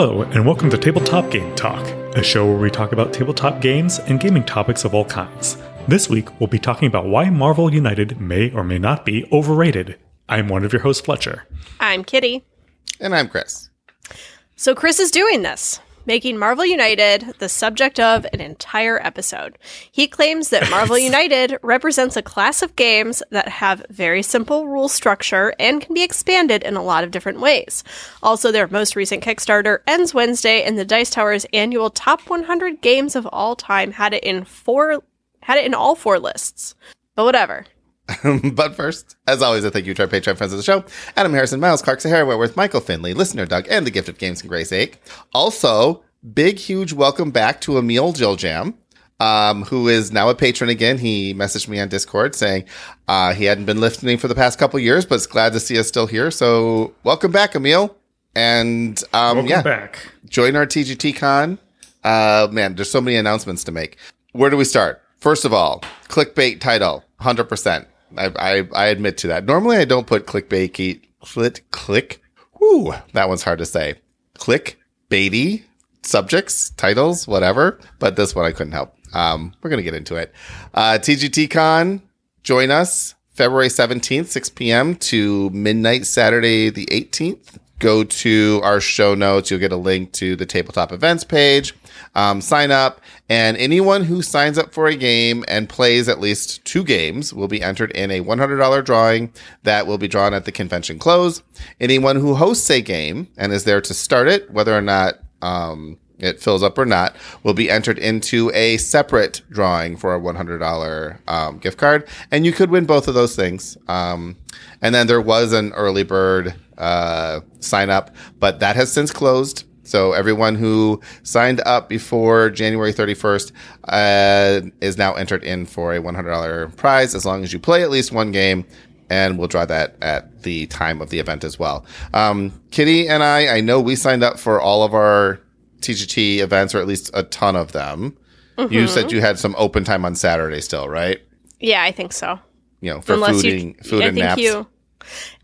Hello, and welcome to Tabletop Game Talk, a show where we talk about tabletop games and gaming topics of all kinds. This week, we'll be talking about why Marvel United may or may not be overrated. I'm one of your hosts, Fletcher. I'm Kitty. And I'm Chris. So, Chris is doing this, making Marvel United the subject of an entire episode. He claims that Marvel United represents a class of games that have very simple rule structure and can be expanded in a lot of different ways. Also, their most recent Kickstarter ends Wednesday, and the Dice Tower's annual top 100 games of all time had it in four had it in all four lists. But whatever. but first, as always, I thank you to our Patreon friends of the show Adam Harrison, Miles Clark, Sahara Wentworth, Michael Finley, Listener Doug, and the Gift of Games and Grace Ake. Also, big, huge welcome back to Emil Jiljam, um, who is now a patron again. He messaged me on Discord saying uh, he hadn't been listening for the past couple years, but is glad to see us still here. So, welcome back, Emil. And um, Welcome yeah, back. join our TGT Con. Uh, man, there's so many announcements to make. Where do we start? First of all, clickbait title, 100%. I, I, I admit to that. Normally I don't put clickbait, click, click. Whoo, that one's hard to say. Click baity subjects, titles, whatever. But this one I couldn't help. Um, we're going to get into it. Uh, TGT Con, join us February 17th, 6 p.m. to midnight Saturday the 18th. Go to our show notes. You'll get a link to the tabletop events page. Um, sign up, and anyone who signs up for a game and plays at least two games will be entered in a $100 drawing that will be drawn at the convention close. Anyone who hosts a game and is there to start it, whether or not um, it fills up or not, will be entered into a separate drawing for a $100 um, gift card. And you could win both of those things. Um, and then there was an early bird uh, sign up, but that has since closed. So everyone who signed up before January 31st uh, is now entered in for a $100 prize as long as you play at least one game. And we'll draw that at the time of the event as well. Um, Kitty and I, I know we signed up for all of our TGT events, or at least a ton of them. You said you had some open time on Saturday still, right? Yeah, I think so. You know, for Unless fooding, you, food I and think naps. you.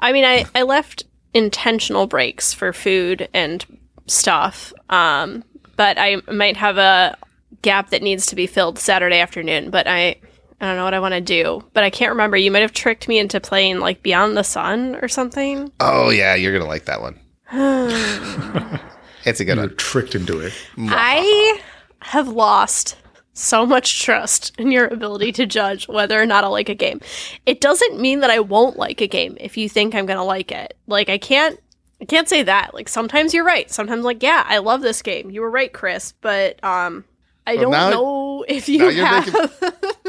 I mean, I I left intentional breaks for food and stuff. Um, but I might have a gap that needs to be filled Saturday afternoon. But I I don't know what I want to do. But I can't remember. You might have tricked me into playing like Beyond the Sun or something. Oh yeah, you're gonna like that one. it's a good You're one. tricked into it. I have lost so much trust in your ability to judge whether or not I like a game. It doesn't mean that I won't like a game if you think I'm going to like it. Like I can't I can't say that. Like sometimes you're right. Sometimes like yeah, I love this game. You were right, Chris, but um I Well, don't now- know if now you you're have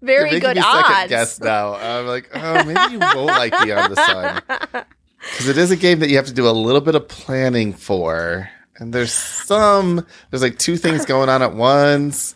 You're very good me second odds. guess now. I'm like, oh, maybe you won't like Beyond the Sun because it is a game that you have to do a little bit of planning for, and there's some there's like two things going on at once.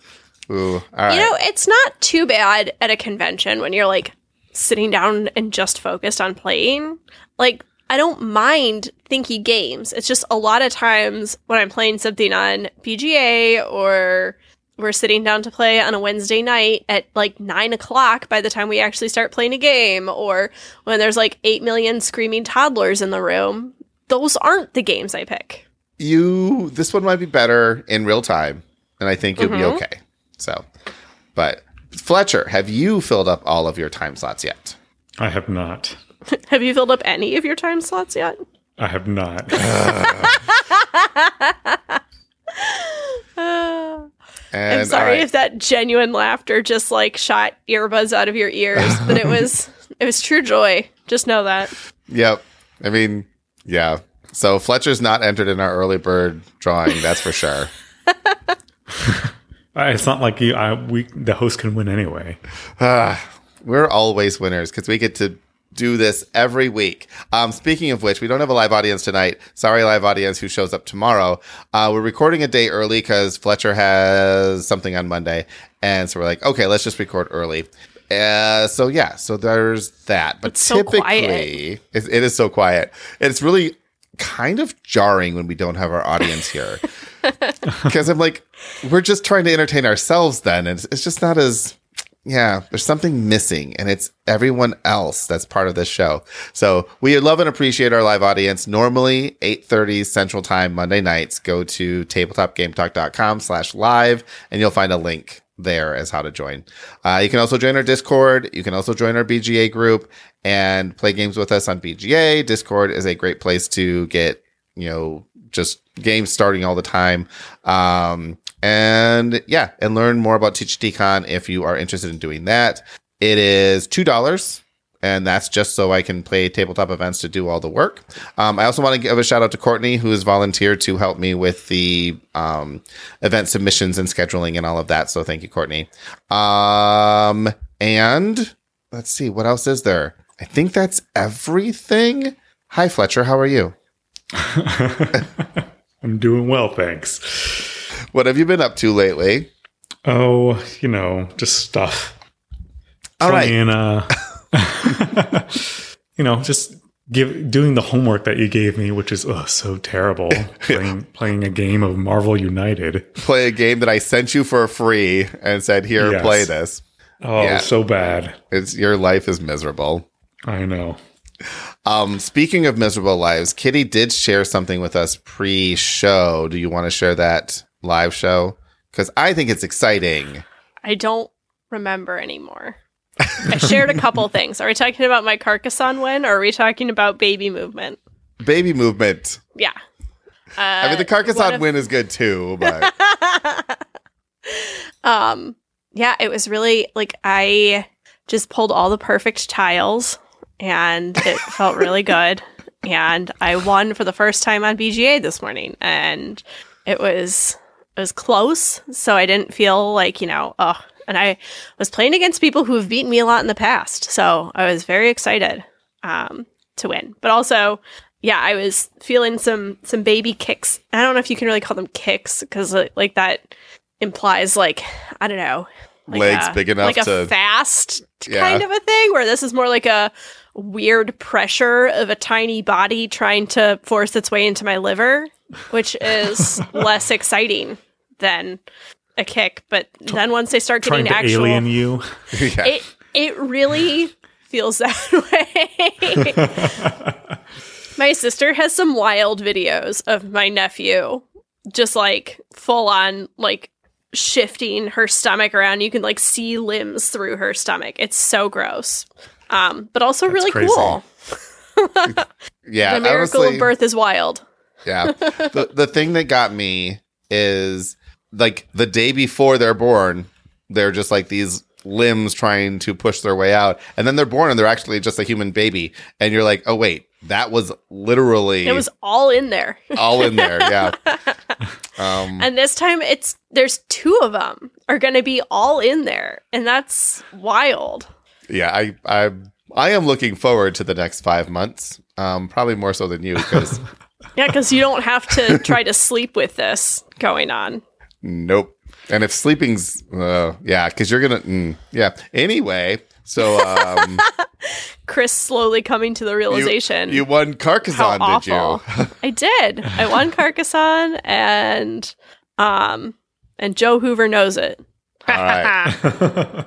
Ooh, all right. You know, it's not too bad at a convention when you're like sitting down and just focused on playing. Like, I don't mind thinky games. It's just a lot of times when I'm playing something on BGA or we're sitting down to play on a Wednesday night at like nine o'clock by the time we actually start playing a game, or when there's like eight million screaming toddlers in the room. Those aren't the games I pick. you this one might be better in real time, and I think you'll be Mm-hmm. okay. So, but Fletcher, have you filled up all of your time slots yet? I have not. Have you filled up any of your time slots yet? I have not. And I'm sorry all right. if that genuine laughter just like shot earbuds out of your ears, but it was it was true joy. Just know that. Yep. I mean, yeah. So Fletcher's not entered in our early bird drawing, that's for sure. Uh, it's not like you. I, we the host can win anyway. We're always winners because we get to do this every week. Um, speaking of which, we don't have a live audience tonight. Sorry, live audience who shows up tomorrow. Uh, we're recording a day early because Fletcher has something on Monday. And so we're like, okay, let's just record early. Uh, so yeah, so there's that. But It's typically, quiet. It, it is so quiet. It's really kind of jarring when we don't have our audience here. Because I'm like, we're just trying to entertain ourselves then. And it's, it's just not as yeah, there's something missing, and it's everyone else that's part of this show. So we love and appreciate our live audience. Normally, 8.30 Central Time, Monday nights, go to tabletopgametalk.com slash live, and you'll find a link there as how to join. Uh, you can also join our Discord. You can also join our BGA group and play games with us on BGA. Discord is a great place to get, you know, just games starting all the time. Um, and yeah, and learn more about TGTCon if you are interested in doing that. It is $2 and that's just so I can play tabletop events to do all the work. Um, I also want to give a shout out to Courtney, who has volunteered to help me with the um, event submissions and scheduling and all of that. So thank you, Courtney. Um, and let's see, what else is there? I think that's everything. Hi, Fletcher. How are you? I'm doing well, thanks. What have you been up to lately? Oh, you know, just stuff. All right. Playing, uh, you know, just give doing the homework that you gave me, which is oh, so terrible. playing playing a game of Marvel United. Play a game that I sent you for free and said, "Here, Yes. play this." Oh, Yeah. so bad. It's your life is miserable. I know. Um, speaking of miserable lives, Kitty did share something with us pre-show. Do you want to share that live show? Because I think it's exciting. I don't remember anymore. I shared a couple things. Are we talking about my Carcassonne win or are we talking about baby movement? Baby movement. Yeah. Uh, I mean, the one Carcassonne of- win is good too, but um yeah it was really like i just pulled all the perfect tiles and it felt really good and i won for the first time on bga this morning and it was it was close so i didn't feel like you know oh and i was playing against people who have beaten me a lot in the past so i was very excited um to win but also yeah i was feeling some some baby kicks i don't know if you can really call them kicks because like that implies like I don't know, like Legs a- big enough like a fast Yeah. kind of a thing. Where this is more like a weird pressure of a tiny body trying to force its way into my liver, which is less exciting than a kick. But then once they start Trying getting to actual, alien you. yeah. it it really feels that way. my sister has some wild videos of my nephew just like full on like shifting her stomach around. You can like see limbs through her stomach. It's so gross. Um, but also That's really crazy. cool. yeah, the miracle honestly- of birth is wild. Yeah. the the thing that got me is like the day before they're born, they're just like these limbs trying to push their way out. And then they're born and they're actually just a human baby. And you're like, oh wait, that was literally It was all in there. all in there. Yeah. Um And this time it's there's two of them are going to be all in there and that's wild. yeah, I I I am looking forward to the next five months. Um, probably more so than you because Yeah, cuz you don't have to try to sleep with this going on. Nope. And if sleeping's, uh, yeah, because you're gonna, mm, yeah. Anyway, so um, Chris slowly coming to the realization. you won how Carcassonne, did you? I did. I won Carcassonne and um and Joe Hoover knows it. All right.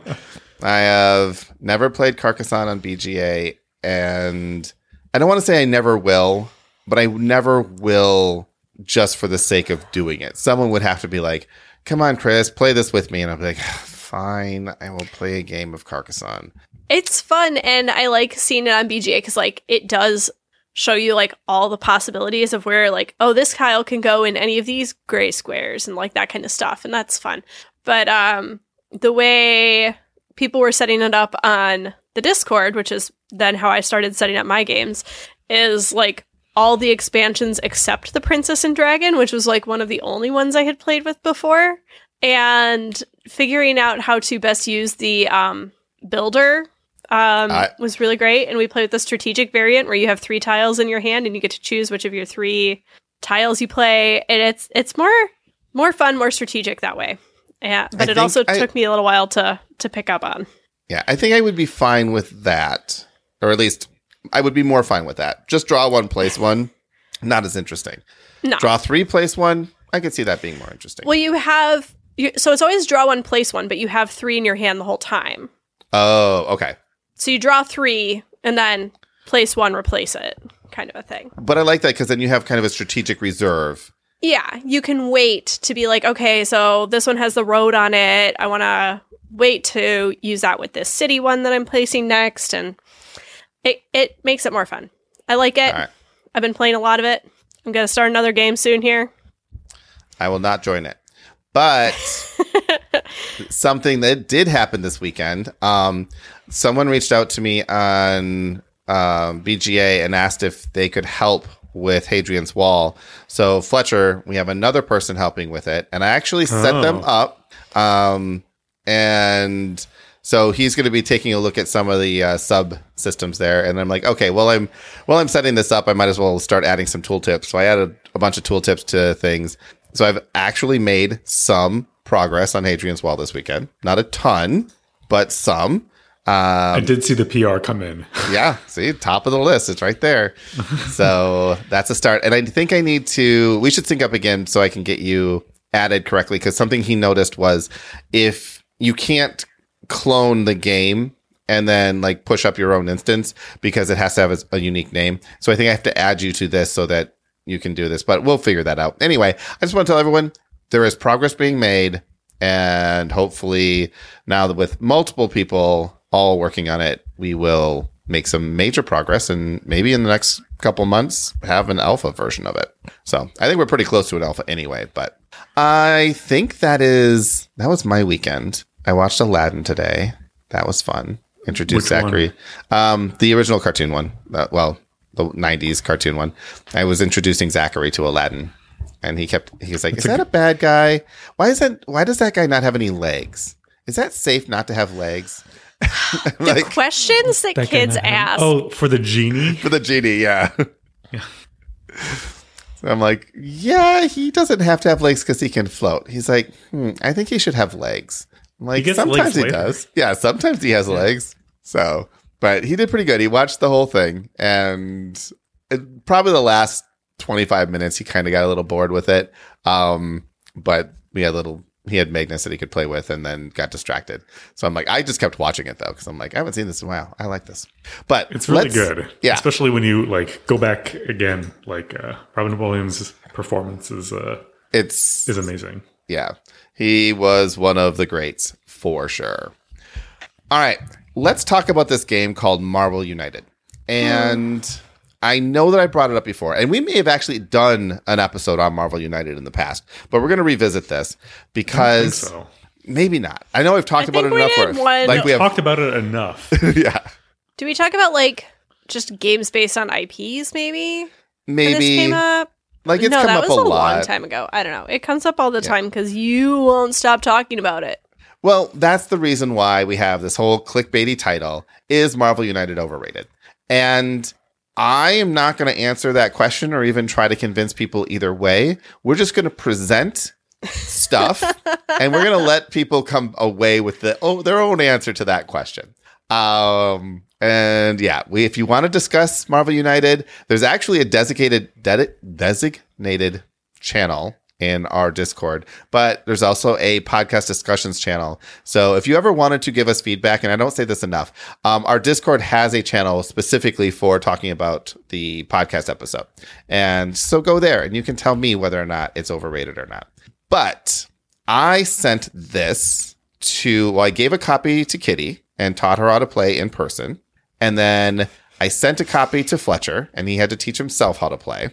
I have never played Carcassonne on BGA, and I don't want to say I never will, but I never will just for the sake of doing it. Someone would have to be like, "Come on, Chris, play this with me," and I'll be like, "Fine, I will play a game of Carcassonne." it's fun and I like seeing it on BGA cuz like it does show you like all the possibilities of where like oh this tile can go in any of these gray squares and like that kind of stuff and that's fun. But um the way people were setting it up on the Discord, which is then how I started setting up my games, is like all the expansions except the Princess and Dragon, which was like one of the only ones I had played with before, and figuring out how to best use the um, builder um, I- was really great. And we played with the strategic variant where you have three tiles in your hand and you get to choose which of your three tiles you play, and it's it's more more fun, more strategic that way. Yeah, but I it also I- took me a little while to to pick up on. Yeah, I think I would be fine with that, or at least I would be more fine with that. Just draw one, place one, not as interesting. No. Draw three, place one. I could see that being more interesting. Well, you have You, so it's always draw one, place one, but you have three in your hand the whole time. Oh, okay. So you draw three and then place one, replace it, kind of a thing. But I like that because then you have kind of a strategic reserve. Yeah, you can wait to be like, okay, so this one has the road on it. I want to wait to use that with this city one that I'm placing next, and it it makes it more fun. I like it. All right. I've been playing a lot of it. I'm gonna start another game soon here. I will not join it. But something that did happen this weekend. Um, someone reached out to me on um, BGA and asked if they could help with Hadrian's Wall. So Fletcher, we have another person helping with it, and I actually set Oh. them up. Um, and so he's going to be taking a look at some of the uh, sub systems there, and I'm like, okay, well, I'm while I'm setting this up. I might as well start adding some tooltips. So I added a bunch of tooltips to things. So I've actually made some progress on Hadrian's Wall this weekend. Not a ton, but some. I did see the PR come in. Yeah, see, top of the list. It's right there. so that's a start. And I think I need to, we should sync up again so I can get you added correctly. Because something he noticed was if you can't clone the game and then like push up your own instance because it has to have a, unique name. So I think I have to add you to this so that you can do this, but we'll figure that out. Anyway, I just want to tell everyone there is progress being made. And hopefully, now with multiple people all working on it, we will make some major progress and maybe in the next couple months have an alpha version of it. So I think we're pretty close to an alpha anyway, but I think that is, that was my weekend. I watched Aladdin today. That was fun. Introduced Which one? Zachary. Um, the original cartoon one. Uh, well, the 90s cartoon one. I was introducing Zachary to Aladdin. And he kept, he was like, is a that a bad guy? Why is that, why does that guy not have any legs? Is that safe not to have legs? The like, questions that, That kids ask. Oh, for the genie? for the genie, yeah. So I'm like, yeah, he doesn't have to have legs because he can float. He's like, hmm, I think he should have legs. Like, sometimes he later. does. Yeah, sometimes he has legs. So, but he did pretty good. He watched the whole thing, and it, probably the last 25 minutes, he kind of got a little bored with it. Um, but we had little. He had Magnus that he could play with, and then got distracted. So I'm like, I just kept watching it though, because I'm like, I haven't seen this in a while. I like this, but It's really good. Yeah, Especially when you like go back again, like uh, Robin Williams' performance is uh, it's is amazing. Yeah. He was one of the greats for sure. All right. Let's talk about this game called Marvel United. And I know that I brought it up before, and we may have actually done an episode on Marvel United in the past, but we're going to revisit this because so. maybe not. I know we've talked I about it enough. did where- one- like we have, Talked about it enough. yeah, Do we talk about like just games based on IPs maybe? when this maybe came up? Like it's no, come that up was a, a, lot. long time ago. I don't know. It comes up all the time because you won't stop talking about it. Well, that's the reason why we have this whole clickbaity title is Marvel United overrated? And I am not going to answer that question or even try to convince people either way. We're just going to present stuff and we're going to let people come away with the oh their own answer to that question. Um and yeah, we if you want to discuss Marvel United, there's actually a designated dedi- designated channel in our Discord, but there's also a podcast discussions channel. So if you ever wanted to give us feedback, and I don't say this enough, um, our Discord has a channel specifically for talking about the podcast episode. And so go there and you can tell me whether or not it's overrated or not. But I sent this to, well, I gave a copy to Kitty and taught her how to play in person. And then I sent a copy to Fletcher and he had to teach himself how to play.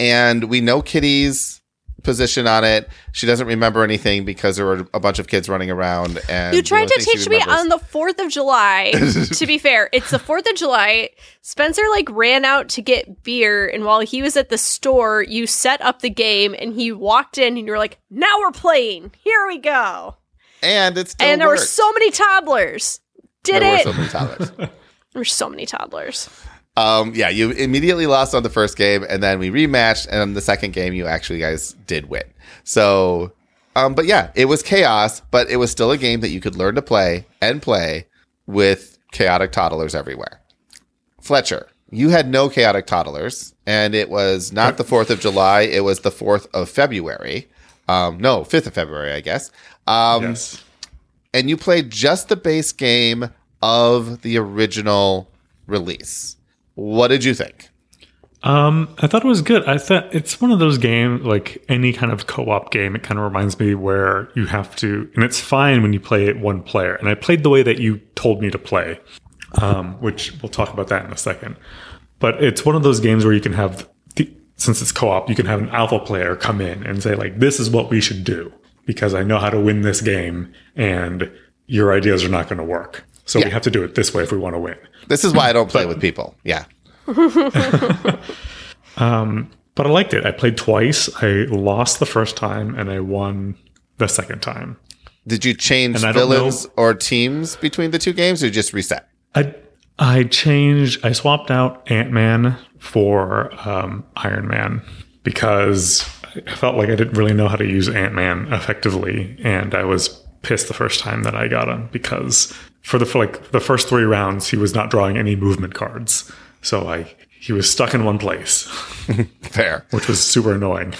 And we know Kitty's position on it. She doesn't remember anything because there were a bunch of kids running around. And You tried to teach me on the 4th of July. to be fair, it's the 4th of July. Spencer like ran out to get beer and while he was at the store, you set up the game and he walked in and you were like, "Now we're playing. Here we go." and it's and there were so many toddlers. Did there it? were so many toddlers. there were so many toddlers. Um, yeah, you immediately lost on the first game, and then we rematched, and on the second game, you actually guys did win. So, um, but yeah, it was chaos, but it was still a game that you could learn to play and play with chaotic toddlers everywhere. Fletcher, you had no chaotic toddlers, and it was not the 4th of July, it was the 4th of February. Um, no, 5th of February, I guess. Um, yes. and you played just the base game of the original release. What did you think? Um, I thought it was good. I thought it's one of those games, like any kind of co-op game. It kind of reminds me where you have to, and it's fine when you play it one player. And I played the way that you told me to play, um, which we'll talk about that in a second. But it's one of those games where you can have, the, since it's co-op, you can have an alpha player come in and say like, "This is what we should do," because I know how to win this game, and your ideas are not going to work. So we have to do it this way if we want to win. This is why I don't play with people. Yeah. But I liked it. I played twice. I lost the first time and I won the second time. Did you change And I don't villains know- or teams between the two games or just reset? I I changed. I swapped out Ant Man for um, Iron Man because I felt like I didn't really know how to use Ant Man effectively, and I was pissed the first time that I got him because for the for like the first three rounds he was not drawing any movement cards, so I he was stuck in one place, Fair. which was super annoying.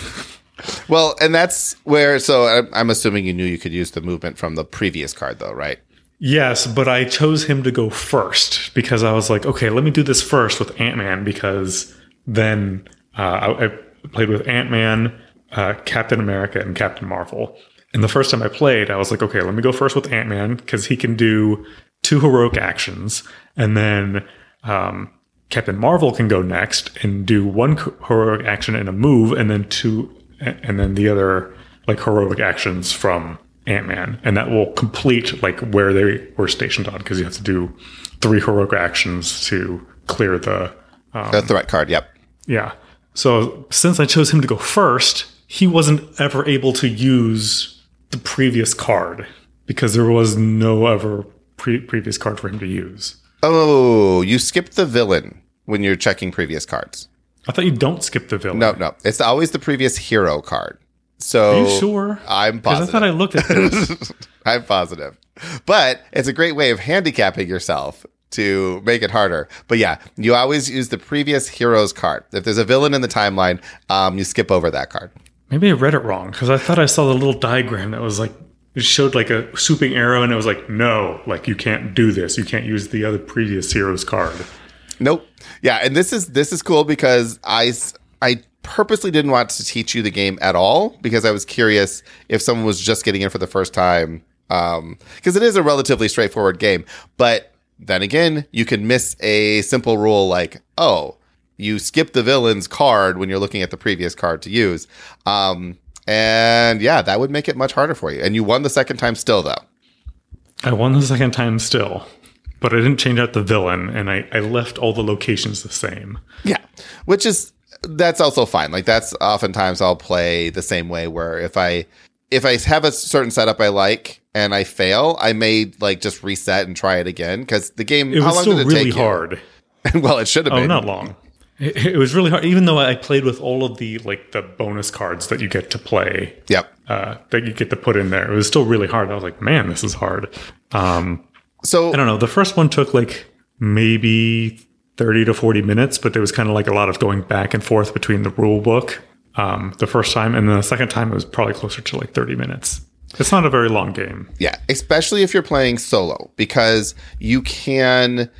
Well, and that's where, so I'm, I'm assuming you knew you could use the movement from the previous card, though, right? Yes, but I chose him to go first because I was like, okay, let me do this first with Ant Man because then uh, I, I played with Ant Man, uh, Captain America, and Captain Marvel. And the first time I played, I was like, okay, let me go first with Ant Man because he can do two heroic actions, and then um, Captain Marvel can go next and do one heroic action and a move, and then two, and then the other like heroic actions from Ant Man, and that will complete like where they were stationed on because you have to do three heroic actions to clear the the threat card, yep. yeah. So since I chose him to go first, he wasn't ever able to use the previous card because there was no other pre- previous card for him to use. Oh, you skipped the villain when you're checking previous cards. I thought you don't skip the villain. No, no. It's always the previous hero card. So Are you sure? I'm positive. I thought I looked at this. I'm positive. But it's a great way of handicapping yourself to make it harder. But yeah, you always use the previous hero's card. If there's a villain in the timeline, um, you skip over that card. Maybe I read it wrong because I thought I saw the little diagram that was like it showed like a swooping arrow, and it was like, no, like you can't do this. You can't use the other previous hero's card. Nope. Yeah, and this is this is cool because I I purposely didn't want to teach you the game at all because I was curious if someone was just getting in for the first time. Um, because it is a relatively straightforward game, but then again, you can miss a simple rule like, oh, you skip the villain's card when you're looking at the previous card to use. Um, and yeah, that would make it much harder for you. And you won the second time still, though. I won the second time still, but I didn't change out the villain, and I, I left all the locations the same. Yeah, which is that's also fine. Like that's oftentimes I'll play the same way where if I if I have a certain setup I like and I fail, I may like just reset and try it again because the game. It how was long still did it really take hard. well, it should have Oh, been. not long. It, it was really hard, even though I played with all of the like the bonus cards that you get to play. Yep. Uh, that you get to put in there. It was still really hard. I was like, man, this is hard. Um, So I don't know. The first one took like maybe 30 to 40 minutes, but there was kind of like a lot of going back and forth between the rule book um, the first time. And then the second time, it was probably closer to like 30 minutes. It's not a very long game. Yeah, especially if you're playing solo because you can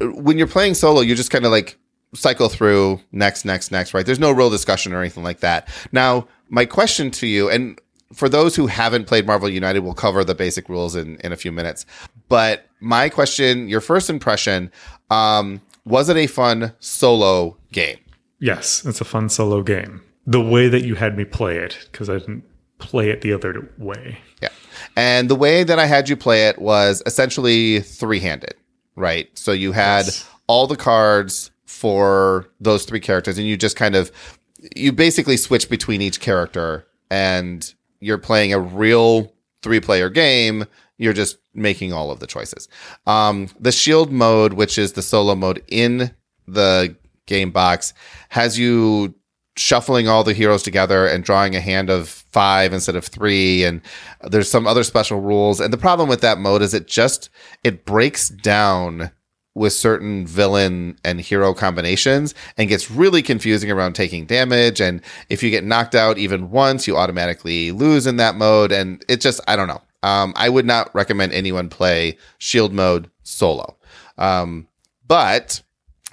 when you're playing solo, you're just kind of like cycle through next next next, right? There's no real discussion or anything like that. Now, my question to you and for those who haven't played Marvel United, we'll cover the basic rules in in a few minutes. But my question, your first impression, um was it a fun solo game? Yes, it's a fun solo game. The way that you had me play it, because I didn't play it the other way. Yeah. And the way that I had you play it was essentially three handed, right? So you had Yes. all the cards for those three characters, and you just kind of, you basically switch between each character, and you're playing a real three player game. You're just making all of the choices. Um, the shield mode, which is the solo mode in the game box, has you shuffling all the heroes together and drawing a hand of five instead of three and there's some other special rules and the problem with that mode is it just it breaks down with certain villain and hero combinations and gets really confusing around taking damage. And if you get knocked out even once, you automatically lose in that mode. And it just, I don't know. Um, I would not recommend anyone play shield mode solo. Um, but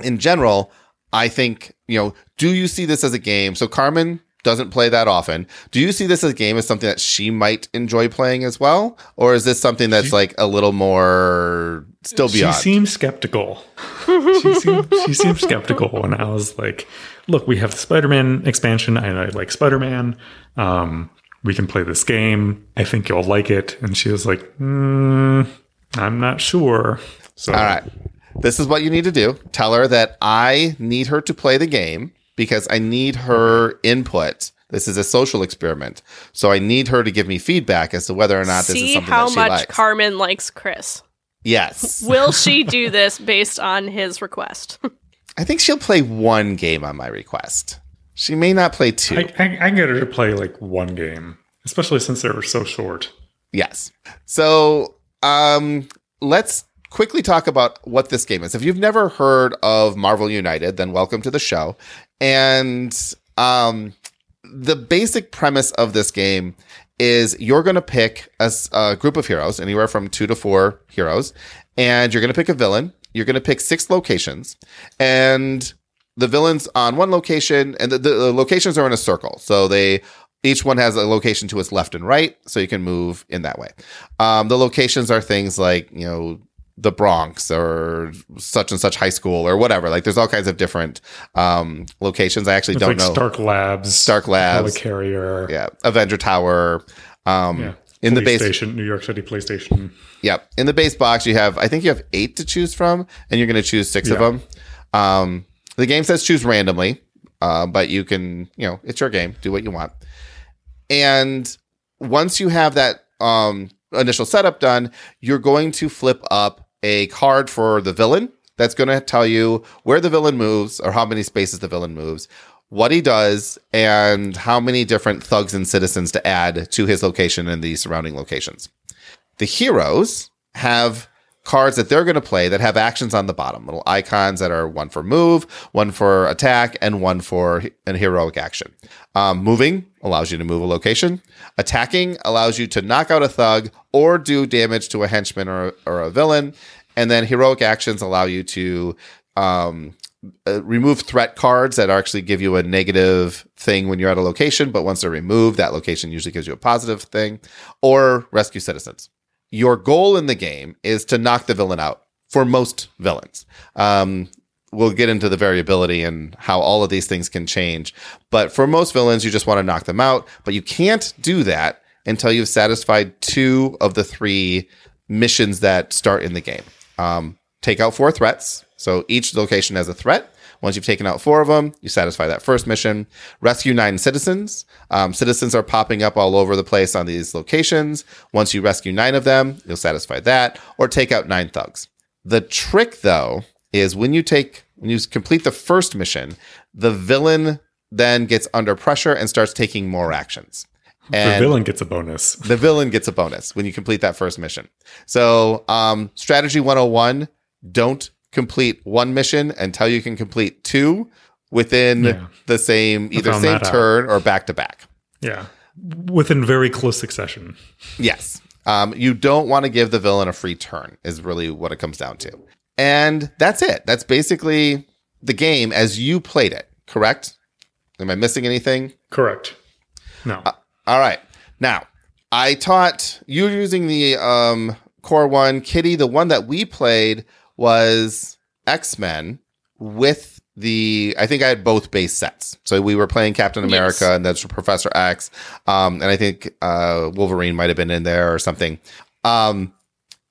in general, I think, you know, do you see this as a game? So Carmen doesn't play that often. Do you see this as a game as something that she might enjoy playing as well? Or is this something that's She- like a little more still beyond? She seemed skeptical. she, seemed, she seemed skeptical, and I was like, "Look, we have the Spider-Man expansion, and I like Spider-Man. Um, we can play this game. I think you'll like it." And she was like, mm, "I'm not sure." So, All right. This is what you need to do. Tell her that I need her to play the game because I need her input. This is a social experiment. So I need her to give me feedback as to whether or not this is See something how that she much likes. Carmen likes Chris. yes. Will she do this based on his request? I think she'll play one game on my request. She may not play two. I, I, I can get her to play like one game, especially since they were so short. Yes. So um, let's quickly talk about what this game is. If you've never heard of Marvel United, then welcome to the show. And um, the basic premise of this game is you're going to pick a group of heroes, anywhere from two to four heroes, and you're going to pick a villain. You're going to pick six locations, and the villains on one location, and the, the locations are in a circle. So they each one has a location to its left and right, so you can move in that way. Um, the locations are things like you know the Bronx or such and such high school or whatever. Like there's all kinds of different um, locations. I actually It's don't like know. Stark Labs, Stark Labs. Helicarrier, yeah, Avenger Tower. Um, yeah. in the base, station, New York City PlayStation. Yep. In the base box, you have, I think you have eight to choose from, and you're going to choose six of them. Um, the game says choose randomly, uh, but you can, you know, it's your game. Do what you want. And once you have that um, initial setup done, you're going to flip up a card for the villain that's going to tell you where the villain moves or how many spaces the villain moves, what he does, and how many different thugs and citizens to add to his location and the surrounding locations. The heroes have cards that they're going to play that have actions on the bottom, little icons that are one for move, one for attack, and one for an heroic action. Um, moving allows you to move a location. Attacking allows you to knock out a thug or do damage to a henchman or, or a villain. And then heroic actions allow you to um, uh, remove threat cards that actually give you a negative thing when you're at a location, but once they're removed, that location usually gives you a positive thing, or rescue citizens. Your goal in the game is to knock the villain out for most villains. Um, we'll get into the variability and how all of these things can change. But for most villains, you just want to knock them out, but you can't do that until you've satisfied two of the three missions that start in the game. Um, take out four threats. So each location has a threat. Once you've taken out four of them, you satisfy that first mission. Rescue nine citizens. Um, citizens are popping up all over the place on these locations. Once you rescue nine of them, you'll satisfy that, or take out nine thugs. The trick, though, is when you take when you complete the first mission, the villain then gets under pressure and starts taking more actions. The villain gets a bonus. the villain gets a bonus when you complete that first mission. So, um, strategy 101, don't complete one mission until you can complete two within Yeah. the same, either same out. turn or back to back. Yeah. Within very close succession. Yes. Um, you don't want to give the villain a free turn, is really what it comes down to. And that's it. That's basically the game as you played it, correct? Am I missing anything? Correct. No. All right. Now, I taught you using the um, core one. Kitty, the one that we played was X Men with the. I think I had both base sets. So we were playing Captain America Yes. and that's Professor X. Um, and I think uh, Wolverine might have been in there or something. Um,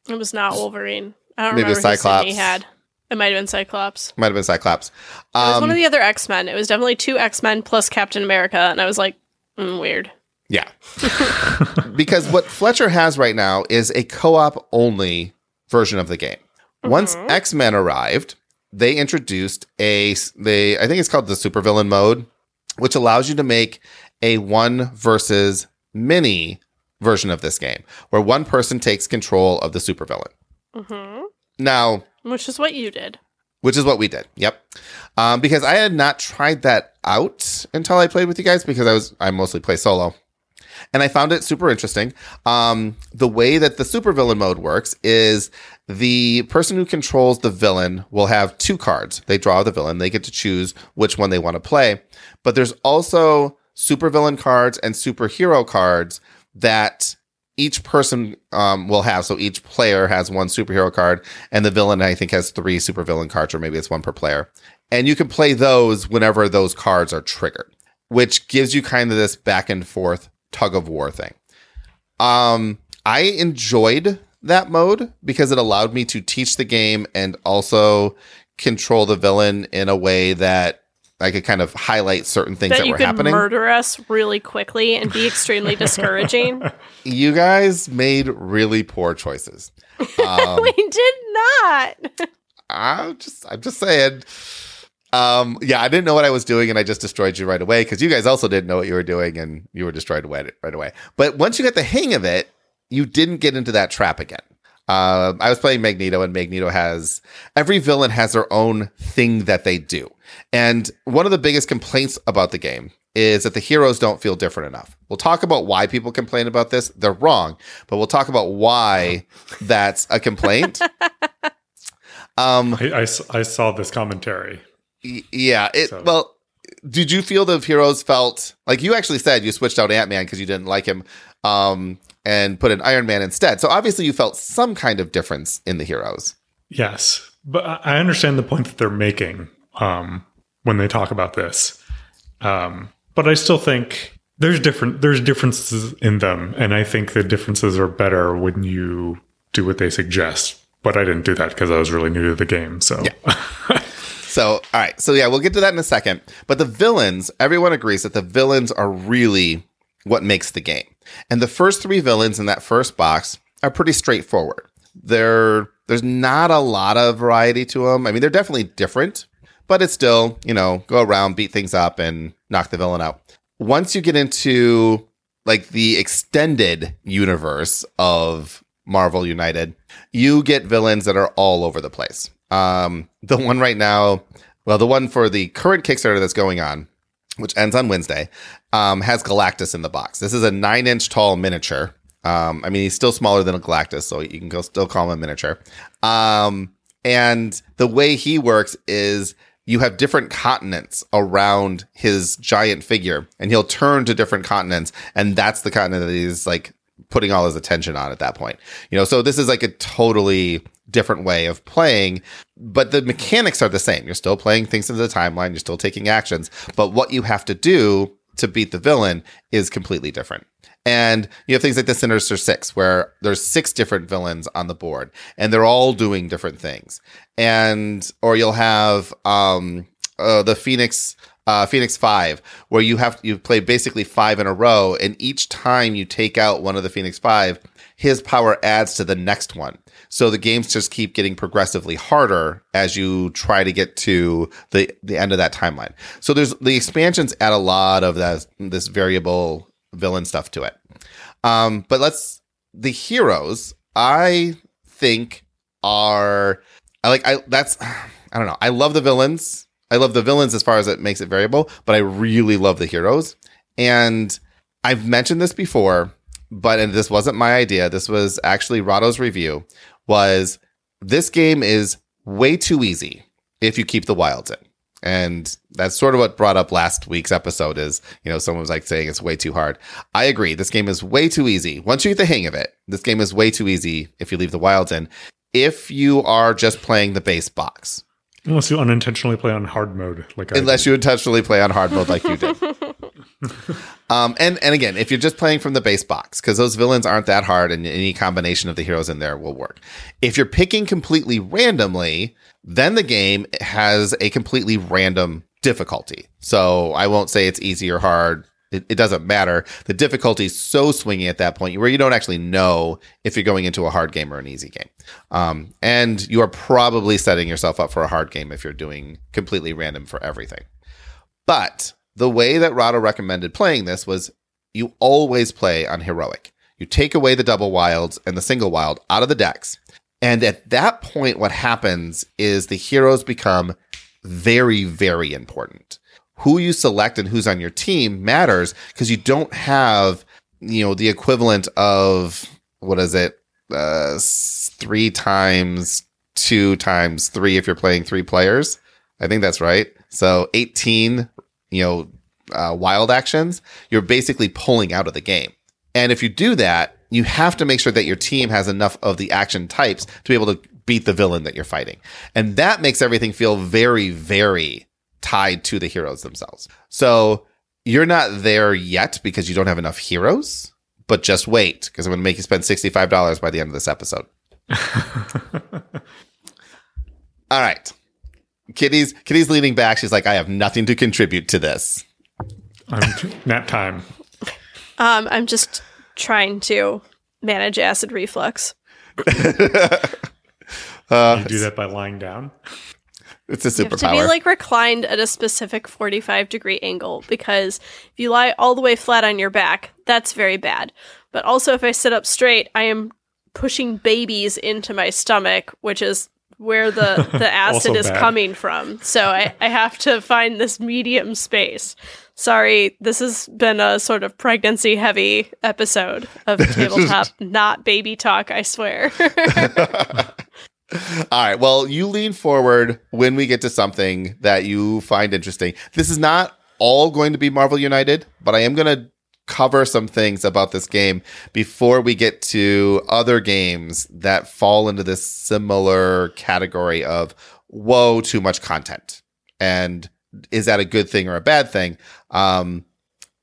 It was not Wolverine. I don't Maybe remember Cyclops. Sydney had. It might have been Cyclops. might have been Cyclops. It was Um, one of the other X Men. It was definitely two X Men plus Captain America, and I was like, mm, weird. Yeah. because what Fletcher has right now is a co op only version of the game. Once X Men arrived, they introduced a, they, I think it's called the supervillain mode, which allows you to make a one versus many version of this game where one person takes control of the supervillain. hmm Now, Which is what you did. which is what we did. Yep. Um, because I had not tried that out until I played with you guys because I was I mostly play solo. And I found it super interesting. Um, the way that the supervillain mode works is the person who controls the villain will have two cards. They draw the villain, they get to choose which one they want to play. But there's also supervillain cards and superhero cards that each person um, will have. So each player has one superhero card, and the villain, I think, has three supervillain cards, or maybe it's one per player. And you can play those whenever those cards are triggered, which gives you kind of this back and forth tug of war thing. Um, I enjoyed that mode because it allowed me to teach the game and also control the villain in a way that I could kind of highlight certain things that, that you were could happening. murder us really quickly and be extremely discouraging. you guys made really poor choices. Um, we did not. I'm just, I'm just saying. Um, yeah, I didn't know what I was doing, and I just destroyed you right away because you guys also didn't know what you were doing, and you were destroyed right away. But once you got the hang of it, you didn't get into that trap again. Uh, I was playing Magneto, and Magneto has every villain has their own thing that they do. And one of the biggest complaints about the game is that the heroes don't feel different enough. We'll talk about why people complain about this. They're wrong, but we'll talk about why that's a complaint. Um, I, I s- I saw this commentary. y- yeah. It So- well. Did you feel the heroes felt like you actually said you switched out Ant Man because you didn't like him, um, and put an Iron Man instead? So obviously you felt some kind of difference in the heroes. Yes, but I understand the point that they're making um, when they talk about this. Um, but I still think there's different there's differences in them, and I think the differences are better when you do what they suggest. But I didn't do that because I was really new to the game. So So, all right. So, yeah, we'll get to that in a second. But the villains, everyone agrees that the villains are really what makes the game. And the first three villains in that first box are pretty straightforward. They're, there's not a lot of variety to them. I mean, they're definitely different, but it's still, you know, go around, beat things up, and knock the villain out. Once you get into like the extended universe of Marvel United, you get villains that are all over the place. Um, the one right now, well, the one for the current Kickstarter that's going on, which ends on Wednesday, um, has Galactus in the box. This is a nine inch tall miniature. Um, I mean, he's still smaller than a Galactus, so you can go still call him a miniature. Um, and the way he works is you have different continents around his giant figure, and he'll turn to different continents, and that's the continent that he's like putting all his attention on at that point. You know, so this is like a totally different way of playing, but the mechanics are the same. You're still playing things in the timeline, you're still taking actions, but what you have to do to beat the villain is completely different. And you have things like the Sinister Six, where there's six different villains on the board, and they're all doing different things. And or you'll have um, uh, the Phoenix uh, Phoenix Five, where you have you play basically five in a row, and each time you take out one of the Phoenix Five, his power adds to the next one. So the games just keep getting progressively harder as you try to get to the the end of that timeline. So there's the expansions add a lot of that this variable villain stuff to it. Um, but let's the heroes. I think are I like I that's I don't know. I love the villains. I love the villains as far as it makes it variable, but I really love the heroes. And I've mentioned this before, but and this wasn't my idea. This was actually Rahdo's review. Was this game is way too easy if you keep the wilds in. And that's sort of what brought up last week's episode is, you know, someone was like saying it's way too hard. I agree. This game is way too easy. Once you get the hang of it, this game is way too easy if you leave the wilds in. If you are just playing the base box, unless you unintentionally play on hard mode, like I unless you intentionally play on hard mode like you did. um, and and again, if you're just playing from the base box, because those villains aren't that hard, and any combination of the heroes in there will work. If you're picking completely randomly, then the game has a completely random difficulty. So I won't say it's easy or hard. It, it doesn't matter. The difficulty is so swinging at that point where you don't actually know if you're going into a hard game or an easy game. Um, and you are probably setting yourself up for a hard game if you're doing completely random for everything. But the way that Rahdo recommended playing this was you always play on heroic. You take away the double wilds and the single wild out of the decks, And at that point, what happens is the heroes become very, very important. Who you select and who's on your team matters because you don't have, you know, the equivalent of what is it? Uh, three times two times three if you're playing three players. I think that's right. So 18, you know, uh, wild actions, you're basically pulling out of the game. And if you do that, you have to make sure that your team has enough of the action types to be able to beat the villain that you're fighting. And that makes everything feel very, very tied to the heroes themselves. So you're not there yet because you don't have enough heroes, but just wait because I'm going to make you spend $65 by the end of this episode. All right. Kitty's Kitty's leaning back. She's like, I have nothing to contribute to this. I'm nap time. Um, I'm just trying to manage acid reflux. Uh, You do that by lying down. it's a superpower. You have to be like reclined at a specific 45 degree angle because if you lie all the way flat on your back, that's very bad. But also, if I sit up straight, I am pushing babies into my stomach, which is where the, the acid is bad. coming from. So I, I have to find this medium space. Sorry, this has been a sort of pregnancy heavy episode of tabletop, not baby talk, I swear. All right. Well, you lean forward when we get to something that you find interesting. This is not all going to be Marvel United, but I am going to cover some things about this game before we get to other games that fall into this similar category of whoa, too much content. And is that a good thing or a bad thing? Um,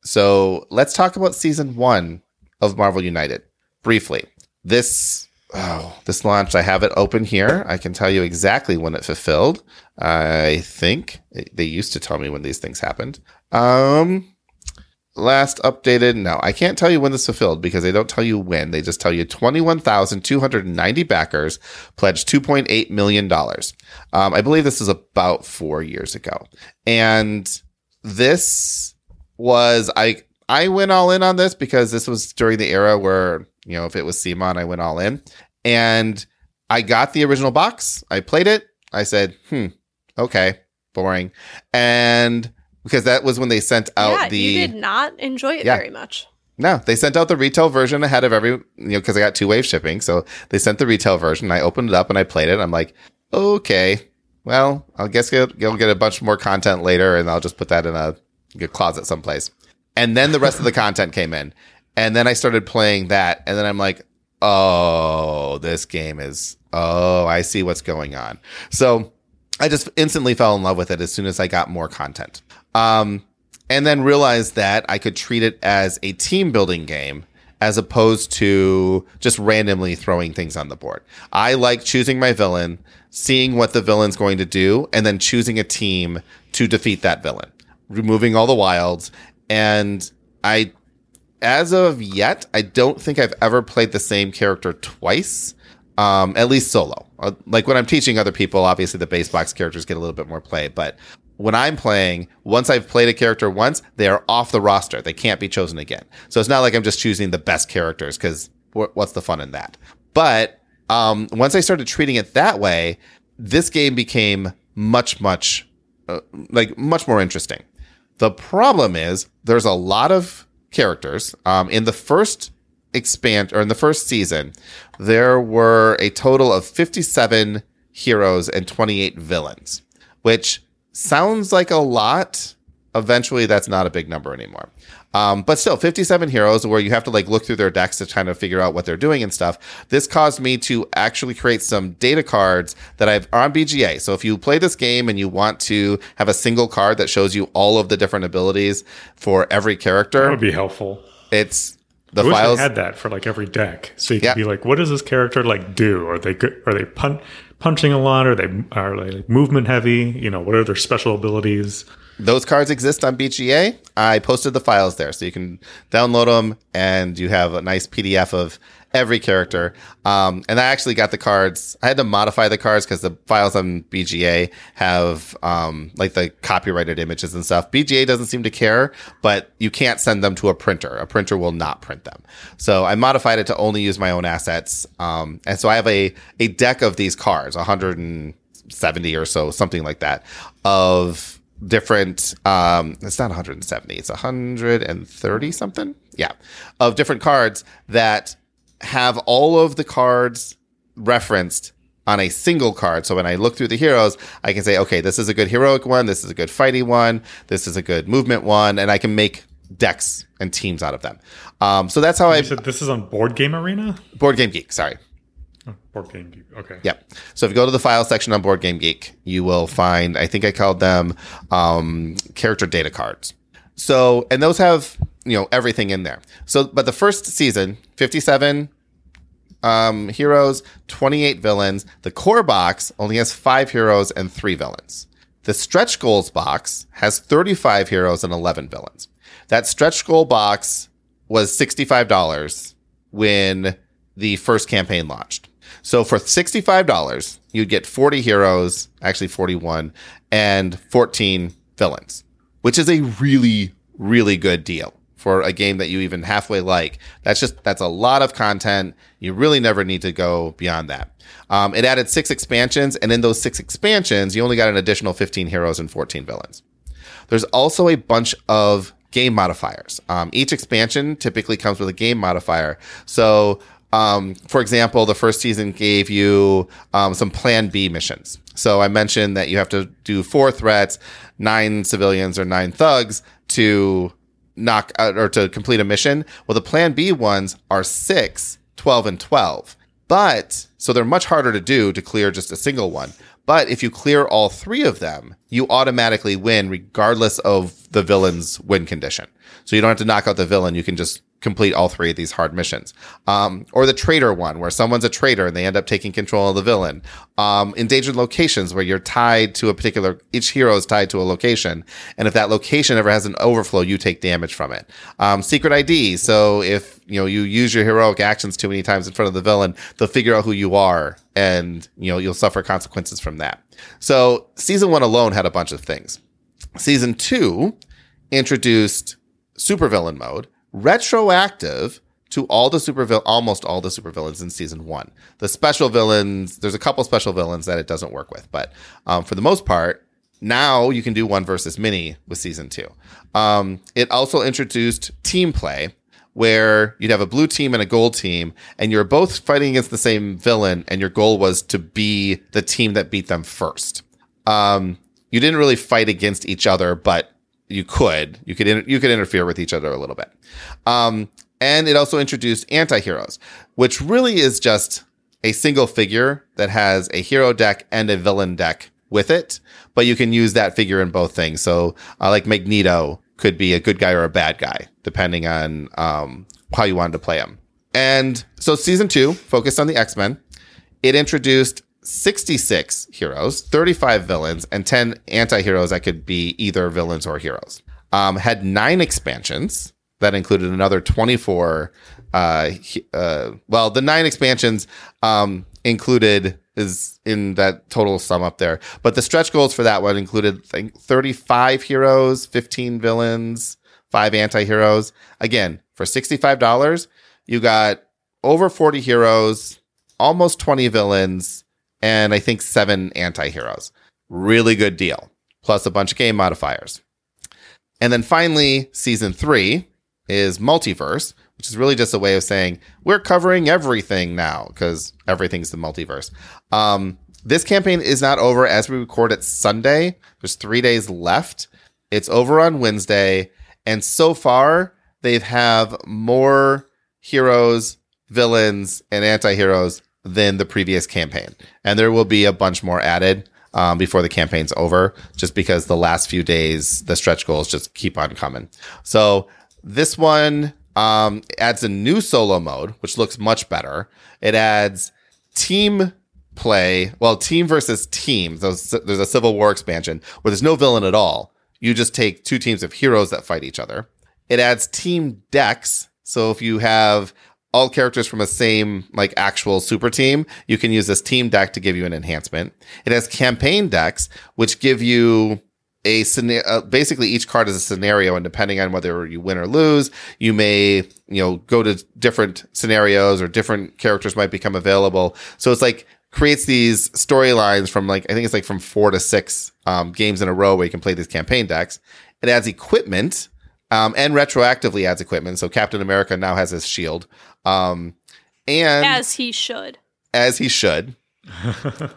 so let's talk about season one of Marvel United briefly. This oh, this launched. I have it open here. I can tell you exactly when it fulfilled. I think they used to tell me when these things happened. Um, last updated. No, I can't tell you when this fulfilled because they don't tell you when. They just tell you 21,290 backers pledged $2.8 million. Um, I believe this is about four years ago. And this was, I, I went all in on this because this was during the era where, you know, if it was CMON, I went all in. And I got the original box. I played it. I said, hmm, okay, boring. And because that was when they sent out yeah, the. you did not enjoy it Yeah. very much. No, they sent out the retail version ahead of every, you know, because I got two wave shipping. So they sent the retail version. I opened it up and I played it. I'm like, okay, well, I guess you'll, you'll get a bunch more content later and I'll just put that in a, a closet someplace. And then the rest of the content came in. And then I started playing that. And then I'm like, oh, this game is, oh, I see what's going on. So I just instantly fell in love with it as soon as I got more content. Um, and then realized that I could treat it as a team building game as opposed to just randomly throwing things on the board. I like choosing my villain, seeing what the villain's going to do, and then choosing a team to defeat that villain, removing all the wilds. And I, as of yet, I don't think I've ever played the same character twice. Um, at least solo. Uh, Like when I'm teaching other people, obviously the base box characters get a little bit more play, but when I'm playing, once I've played a character once, they are off the roster. They can't be chosen again. So it's not like I'm just choosing the best characters because what's the fun in that? But um, once I started treating it that way, this game became much, much uh, like much more interesting. The problem is there's a lot of characters. Um, in the first expand or in the first season, there were a total of 57 heroes and 28 villains, which sounds like a lot. Eventually, that's not a big number anymore. Um, but still, 57 heroes where you have to like look through their decks to kind of figure out what they're doing and stuff. This caused me to actually create some data cards that I've are on BGA. So if you play this game and you want to have a single card that shows you all of the different abilities for every character, That would be helpful. it's the I wish files. I had that for like every deck, so you could Yeah. be like, "What does this character like do? Are they good? Are they pun- punching a lot? Are they are they like movement heavy? You know, what are their special abilities? Those cards exist on BGA. I posted the files there, so you can download them, and you have a nice PDF of every character. Um, and I actually got the cards. I had to modify the cards because the files on BGA have um, like the copyrighted images and stuff. BGA doesn't seem to care, but you can't send them to a printer. A printer will not print them. So I modified it to only use my own assets. Um, and so I have a a deck of these cards, 170 or so, something like that, of different um it's not 170 it's 130 something yeah of different cards that have all of the cards referenced on a single card so when i look through the heroes i can say okay this is a good heroic one this is a good fighty one this is a good movement one and i can make decks and teams out of them um so that's how i You said this is on Board Game Arena. board game geek sorry Oh, Board Game Geek. Okay. Yep. So if you go to the file section on Board Game Geek, you will find, I think I called them um, character data cards. So, and those have, you know, everything in there. So, but the first season, 57 um, heroes, 28 villains. The core box only has five heroes and three villains. The stretch goals box has 35 heroes and 11 villains. That stretch goal box was $65 when the first campaign launched. So for $65, you'd get 40 heroes, actually 41, and 14 villains, which is a really, really good deal for a game that you even halfway like. That's just, that's a lot of content. You really never need to go beyond that. Um, it added six expansions, and in those six expansions, you only got an additional 15 heroes and 14 villains. There's also a bunch of game modifiers. Um, each expansion typically comes with a game modifier. So, um, for example, the first season gave you um, some Plan B missions. So I mentioned that you have to do four threats, nine civilians or nine thugs to knock out or to complete a mission. Well, the Plan B ones are six, 12, and 12. But so they're much harder to do to clear just a single one. But if you clear all three of them, you automatically win regardless of the villain's win condition. So you don't have to knock out the villain. You can just complete all three of these hard missions. Um, or the traitor one, where someone's a traitor and they end up taking control of the villain. Um, endangered locations, where you're tied to a particular, each hero is tied to a location. And if that location ever has an overflow, you take damage from it. Um, secret ID. So if, you know, you use your heroic actions too many times in front of the villain, they'll figure out who you are and, you know, you'll suffer consequences from that. So season one alone had a bunch of things. Season two introduced supervillain mode, retroactive to all the supervillain, almost all the supervillains in season one. The special villains, there's a couple special villains that it doesn't work with, but um, for the most part, now you can do one versus many with season two. Um, it also introduced team play, where you'd have a blue team and a gold team, and you're both fighting against the same villain, and your goal was to be the team that beat them first. Um, you didn't really fight against each other, but you could you could inter- you could interfere with each other a little bit. Um, and it also introduced anti-heroes, which really is just a single figure that has a hero deck and a villain deck with it, but you can use that figure in both things. So, uh, like Magneto could be a good guy or a bad guy, depending on um, how you wanted to play him. And so, season two focused on the X Men. It introduced 66 heroes, 35 villains, and 10 anti heroes that could be either villains or heroes. Um, had nine expansions that included another 24. Uh, uh, well, the nine expansions um, included is in that total sum up there, but the stretch goals for that one included think 35 heroes, 15 villains, five anti heroes. Again, for $65, you got over 40 heroes, almost 20 villains, and I think seven anti heroes. Really good deal. Plus a bunch of game modifiers. And then finally, season three is multiverse, which is really just a way of saying we're covering everything now because everything's the multiverse. Um, this campaign is not over as we record it Sunday. There's three days left. It's over on Wednesday. And so far, they have more heroes, villains, and anti heroes than the previous campaign. And there will be a bunch more added um, before the campaign's over, just because the last few days, the stretch goals just keep on coming. So this one um, adds a new solo mode, which looks much better. It adds team play, well, team versus team. There's, there's a Civil War expansion where there's no villain at all. You just take two teams of heroes that fight each other. It adds team decks. So if you have all characters from a same like actual super team, you can use this team deck to give you an enhancement. It has campaign decks, which give you a scenario. Uh, basically, each card is a scenario, and depending on whether you win or lose, you may you know go to different scenarios or different characters might become available. So it's like creates these storylines from like I think it's like from four to six um, games in a row where you can play these campaign decks. It adds equipment um, and retroactively adds equipment. So Captain America now has his shield, um, and As he should. as he should.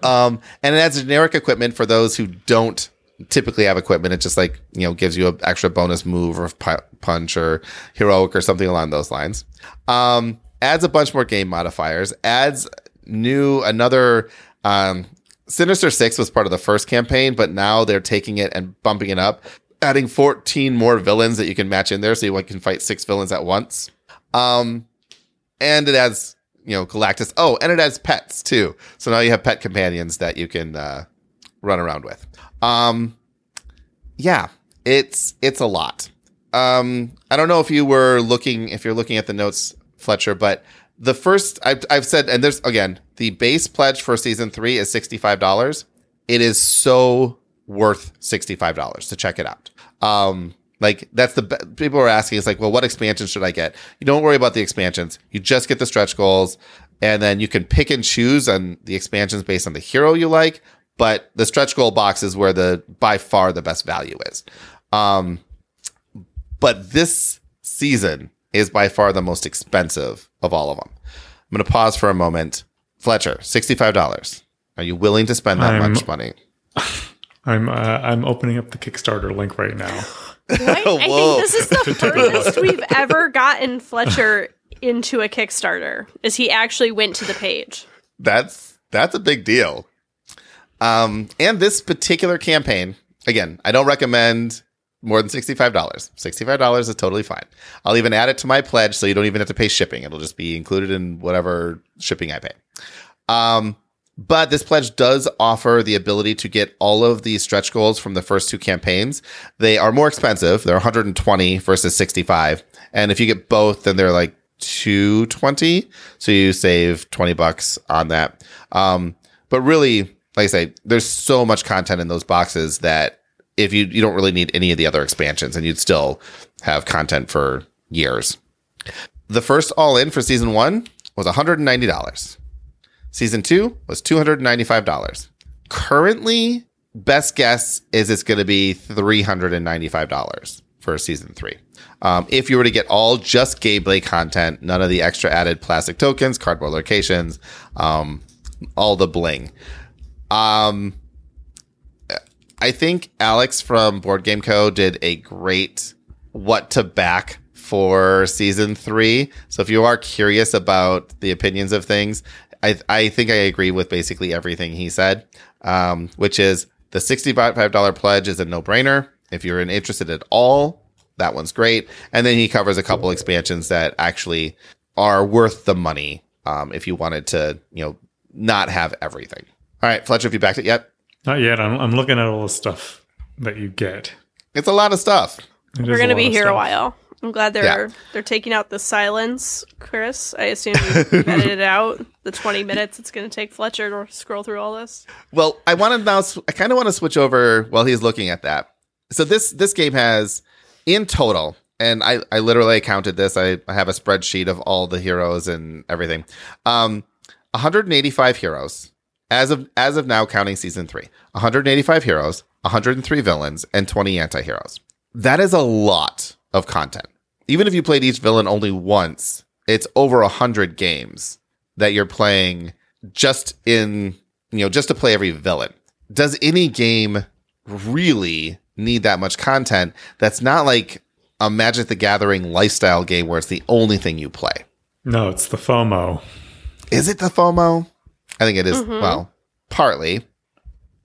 um, and it adds generic equipment for those who don't typically have equipment. It just like you know gives you an extra bonus move or pu- punch or heroic or something along those lines. Um, adds a bunch more game modifiers. Adds new another. Um, Sinister Six was part of the first campaign, but now they're taking it and bumping it up, adding 14 more villains that you can match in there, so you can fight six villains at once. Um, and it adds you know Galactus. Oh, and it adds pets too. So now you have pet companions that you can uh, run around with. Um, yeah, it's it's a lot. Um, I don't know if you were looking if you're looking at the notes, Fletcher, but the first I've, I've said, and there's again the base pledge for season three is sixty five dollars. It is so worth sixty five dollars to check it out. Um, like that's the be- people are asking. It's like, well, what expansion should I get? You don't worry about the expansions. You just get the stretch goals, and then you can pick and choose on the expansions based on the hero you like. But the stretch goal box is where the by far the best value is. Um, but this season is by far the most expensive of all of them. I'm going to pause for a moment. Fletcher, sixty-five dollars. Are you willing to spend that I'm- much money? I'm uh, I'm opening up the Kickstarter link right now. Right? I think this is the furthest we've ever gotten Fletcher into a Kickstarter. Is he actually went to the page? That's that's a big deal. Um, and this particular campaign, again, I don't recommend more than sixty-five dollars. Sixty-five dollars is totally fine. I'll even add it to my pledge, so you don't even have to pay shipping. It'll just be included in whatever shipping I pay. Um, but this pledge does offer the ability to get all of the stretch goals from the first two campaigns. They are more expensive. They're 120 versus 65. And if you get both, then they're like 220. So you save 20 bucks on that. Um, but really, like I say, there's so much content in those boxes that if you, you don't really need any of the other expansions and you'd still have content for years. The first all in for season one was $190. Season two was $295. Currently, best guess is it's going to be $395 for season three. Um, if you were to get all just gameplay content, none of the extra added plastic tokens, cardboard locations, um, all the bling. Um, I think Alex from BoardGameCo did a great what to back for season three. So if you are curious about the opinions of things, I, I think I agree with basically everything he said, um, which is the 65 pledge is a no brainer. If you're interested at all, that one's great. And then he covers a couple expansions that actually are worth the money um, if you wanted to, you know, not have everything. All right, Fletcher, have you backed it yet? Not yet. I'm, I'm looking at all the stuff that you get. It's a lot of stuff. It We're going to be of here a while. I'm glad they're Yeah. they're taking out the silence, Chris. I assume you edited out the 20 minutes it's going to take Fletcher to scroll through all this. Well, I want to now. I kind of want to switch over while he's looking at that. So this this game has in total, and I I literally counted this. I, I have a spreadsheet of all the heroes and everything. Um, 185 heroes as of as of now, counting season three. 185 heroes, 103 villains, and 20 anti-heroes. That is a lot of content. Even if you played each villain only once, it's over a hundred games that you're playing just in you know just to play every villain. Does any game really need that much content? That's not like a Magic the Gathering lifestyle game where it's the only thing you play. No, it's the FOMO. Is it the FOMO? I think it is, mm-hmm. Well, partly,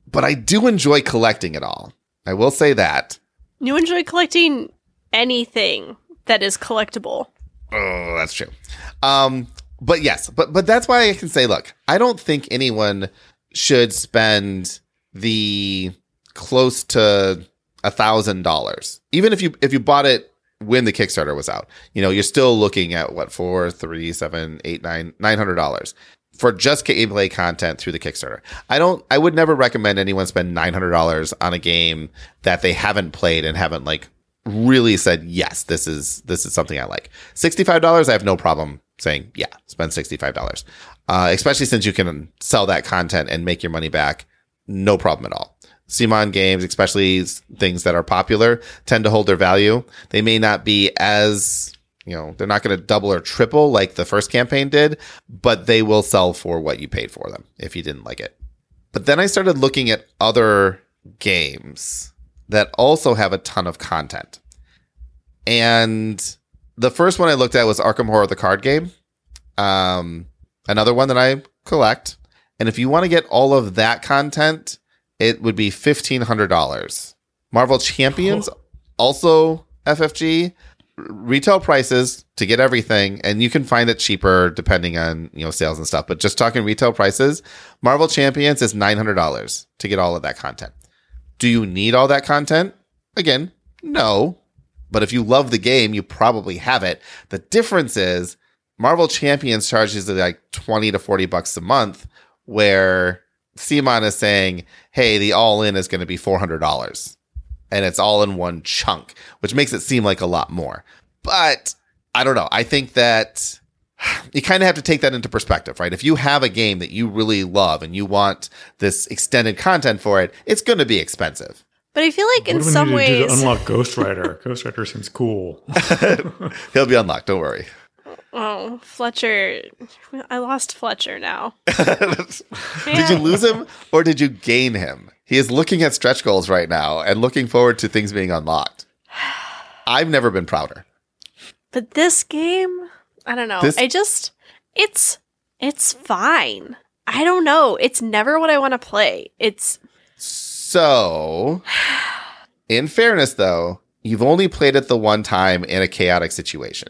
but I do enjoy collecting it all. I will say that. You enjoy collecting anything that is collectible. Oh, that's true. Um, but yes, but but that's why I can say, look, I don't think anyone should spend the close to a thousand dollars, even if you if you bought it when the Kickstarter was out. You know, you're still looking at what four, three, seven, eight, nine, nine hundred dollars for just gameplay content through the Kickstarter. I don't. I would never recommend anyone spend nine hundred dollars on a game that they haven't played and haven't like really said yes, this is this is something I like. Sixty five dollars, I have no problem saying yeah, spend sixty five dollars, uh, especially since you can sell that content and make your money back, no problem at all. CMON games, especially things that are popular, tend to hold their value. They may not be as you know they're not going to double or triple like the first campaign did, but they will sell for what you paid for them if you didn't like it. But then I started looking at other games that also have a ton of content. And the first one I looked at was Arkham Horror the card game. Um, another one that I collect. And if you want to get all of that content, it would be $1,500. Marvel Champions, also FFG, retail prices to get everything, and you can find it cheaper depending on, you know, sales and stuff. But just talking retail prices, Marvel Champions is $900 to get all of that content. Do you need all that content? Again, no. But if you love the game, you probably have it. The difference is Marvel Champions charges like 20 to 40 bucks a month, where CMON is saying, hey, the all in is going to be $400 and it's all in one chunk, which makes it seem like a lot more. But I don't know. I think that you kind of have to take that into perspective, right? If you have a game that you really love and you want this extended content for it, it's going to be expensive. But I feel like What in do we some need to do ways, to unlock Ghost Rider? Ghost Rider seems cool. He'll be unlocked. Don't worry. oh Fletcher, I lost Fletcher now. did you lose him or did you gain him? He is looking at stretch goals right now and looking forward to things being unlocked. I've never been prouder. But this game, I don't know. This- I just it's it's fine. I don't know. It's never what I want to play. It's So, in fairness, though, you've only played it the one time in a chaotic situation.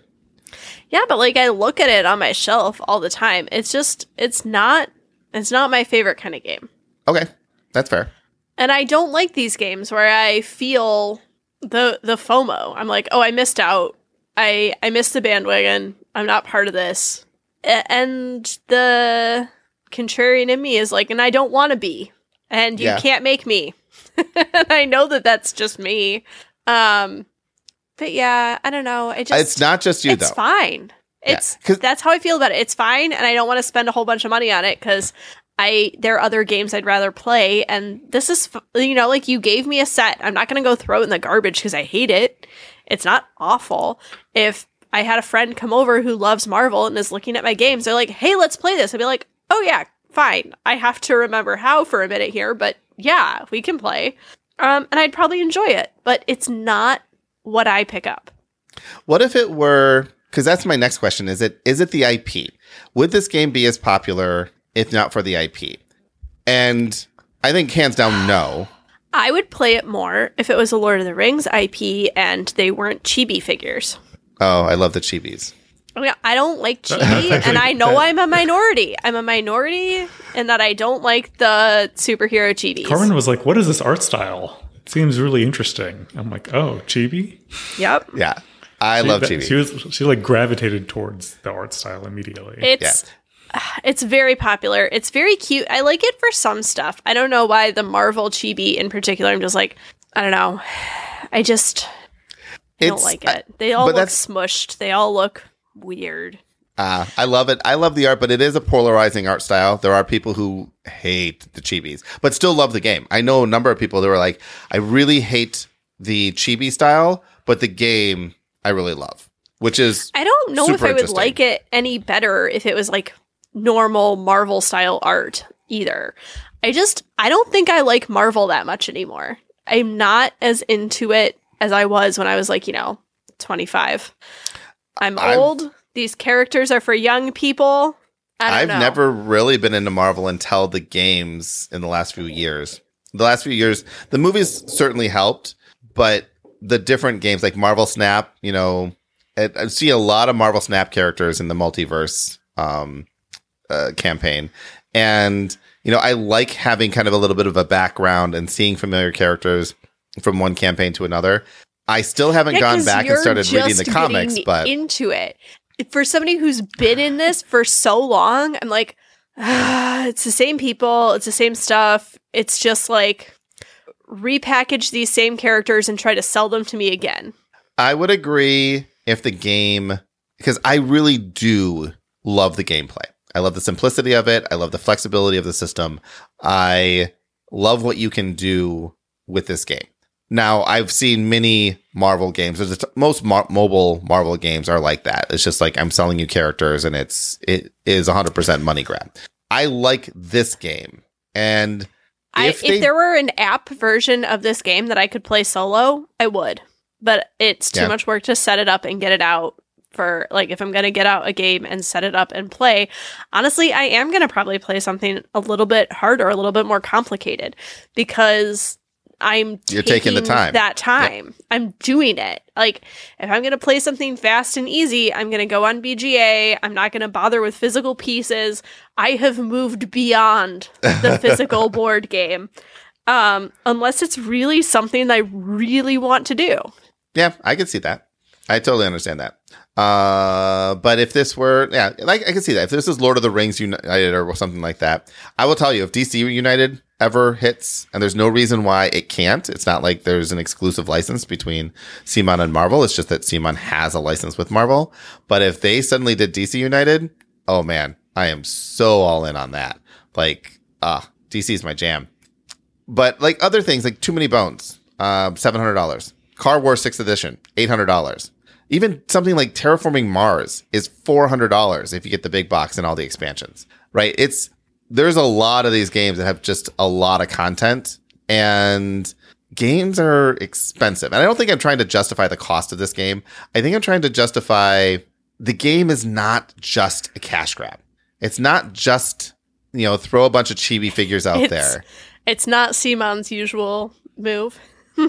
yeah, but like I look at it on my shelf all the time. It's just it's not it's not my favorite kind of game. Okay, that's fair. And I don't like these games where I feel the the FOMO. I'm like, "Oh, I missed out. I I missed the bandwagon. I'm not part of this." And the contrarian in me is like, "And I don't want to be." And you Yeah. can't make me. and I know that that's just me. Um but yeah, I don't know. I just it's not just you, it's though. fine. Yeah, It's 'cause- that's how I feel about it. It's fine, and I don't want to spend a whole bunch of money on it because I there are other games I'd rather play, and this is you know like you gave me a set. I'm not going to go throw it in the garbage because I hate it. It's not awful. If I had a friend come over who loves Marvel and is looking at my games, they're like, "Hey, let's play this." I'd be like, "Oh yeah, fine." I have to remember how for a minute here, but yeah, we can play. Um, and I'd probably enjoy it, but it's not what I pick up. What if it were? Because that's my next question. Is it is it the IP? Would this game be as popular if not for the IP? And I think hands down, no. I would play it more if it was a Lord of the Rings IP and they weren't chibi figures. Oh, I love the chibis. I oh, I don't like chibi, and I know I'm a minority. I'm a minority in that I don't like the superhero chibis. Carmen was like, "What is this art style? It seems really interesting." I'm like, "Oh, chibi." Yep. Yeah, I love She- chibi. She was she like gravitated towards the art style immediately. It's it's very popular. It's very cute. I like it for some stuff. I don't know why the Marvel chibi in particular. I'm just like, I don't know. I just I don't like it. They all look smushed. They all look weird. Uh, I love it. I love the art, but it is a polarizing art style. There are people who hate the chibis, but still love the game. I know a number of people that were like, I really hate the chibi style, but the game I really love, which is I don't know if I would like it any better if it was like normal Marvel style art either. I just I don't think I like Marvel that much anymore. I'm not as into it as I was when I was like, you know, 25. I'm I've- old. These characters are for young people. I don't I've know. never really been into Marvel until the games in the last few years. The last few years, the movies certainly helped, but the different games like Marvel Snap, you know, I, I see a lot of Marvel Snap characters in the multiverse um, uh, campaign, and you know I like having kind of a little bit of a background and seeing familiar characters from one campaign to another. I still haven't Yeah, gone back and started reading the comics, but into it for somebody who's been in this for so long, I'm like, ah, it's the same people, it's the same stuff. It's just like repackage these same characters and try to sell them to me again. I would agree if the game, because I really do love the gameplay. I love the simplicity of it. I love the flexibility of the system. I love what you can do with this game. Now, I've seen many Marvel games. There's t- most mar- mobile Marvel games are like that. It's just like I'm selling you characters, and it's it is 100% money grab. I like this game, and I, If if, they- there were an app version of this game that I could play solo, I would. But it's too Yeah. much work to set it up and get it out for like if I'm going to get out a game and set it up and play. Honestly, I am going to probably play something a little bit harder, a little bit more complicated because I'm You're taking the time. That time. I'm doing it. Like if I'm going to play something fast and easy, I'm going to go on BGA. I'm not going to bother with physical pieces. I have moved beyond the physical board game. Um, unless it's really something that I really want to do. Yeah, I can see that. I totally understand that. Uh, but if this were, yeah, like I can see that. If this is Lord of the Rings United or something like that, I will tell you if DC United ever hits, and there's no reason why it can't. It's not like there's an exclusive license between CMON and Marvel. It's just that CMON has a license with Marvel. But if they suddenly did DC United, oh man, I am so all in on that. Like, ah, DC is my jam. But like other things, like Too Many Bones, uh, seven hundred dollars. Car Wars Sixth Edition, eight hundred dollars. Even something like Terraforming Mars is four hundred dollars if you get the big box and all the expansions. Right? It's there's a lot of these games that have just a lot of content, and games are expensive. And I don't think I'm trying to justify the cost of this game. I think I'm trying to justify the game is not just a cash grab. It's not just you know throw a bunch of chibi figures out It's- there. It's not CMON's usual move.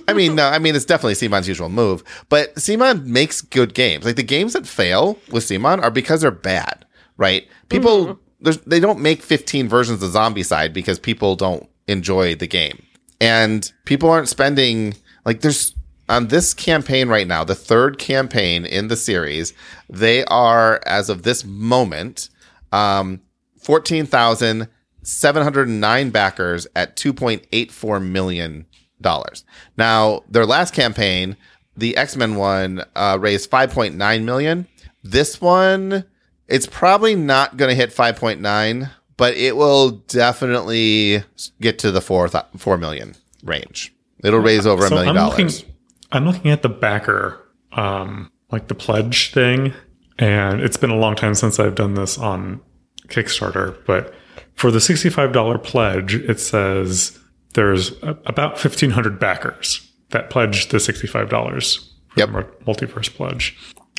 I mean, no, I mean it's definitely CMON's usual move, but CMON makes good games. Like the games that fail with CMON are because they're bad, right? People there's, they don't make 15 versions of Zombicide because people don't enjoy the game, and people aren't spending like there's on this campaign right now, the third campaign in the series. They are as of this moment, um, fourteen thousand seven hundred nine backers at two point eight four million dollars. Now, their last campaign, the X Men one, uh, raised five point nine million. This one, it's probably not going to hit five point nine, but it will definitely get to the four th- four million range. It'll raise over a So million I'm dollars. looking, I'm looking at the backer, um, like the pledge thing, and it's been a long time since I've done this on Kickstarter. But for the sixty-five dollar pledge, it says there's a, about fifteen hundred backers that pledge the sixty-five dollars for Yep. the mul- multiverse pledge.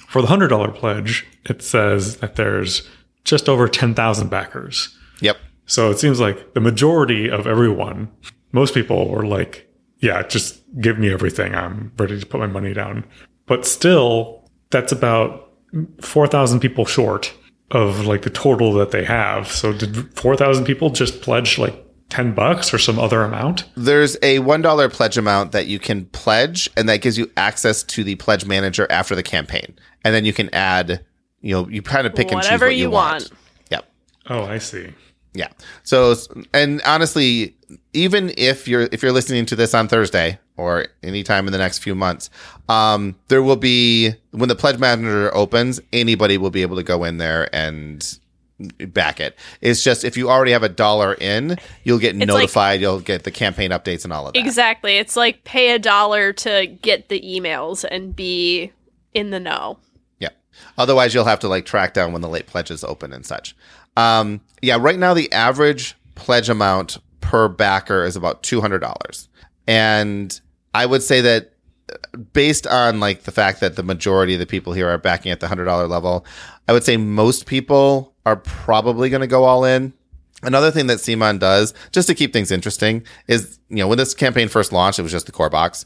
For the hundred dollar pledge, it says that there's just over ten thousand backers. Yep. So it seems like the majority of everyone, most people were like, yeah, just give me everything. I'm ready to put my money down. But still, that's about 4,000 people short of like the total that they have. So did 4,000 people just pledge like 10 bucks or some other amount? There's a one dollar pledge amount that you can pledge, and that gives you access to the pledge manager after the campaign, and then you can add. You know, you kind of pick and choose Whatever what you, you want. want. Yep. Oh, I see. Yeah. So, and honestly, even if you're if you're listening to this on Thursday or anytime in the next few months, um, there will be when the pledge manager opens, anybody will be able to go in there and back it. It's just if you already have a dollar in, you'll get like- notified. you'll get the campaign updates and all of that. Exactly. It's like pay a dollar to get the emails and be in the know. Yeah. Otherwise, you'll have to like track down when the late pledges open and such. Um, yeah. Right now, the average pledge amount per backer is about two hundred dollars, and I would say that uh, based on like the fact that the majority of the people here are backing at the hundred dollar level, I would say most people are probably going to go all in. Another thing that CMON does, just to keep things interesting, is you know when this campaign first launched, it was just the core box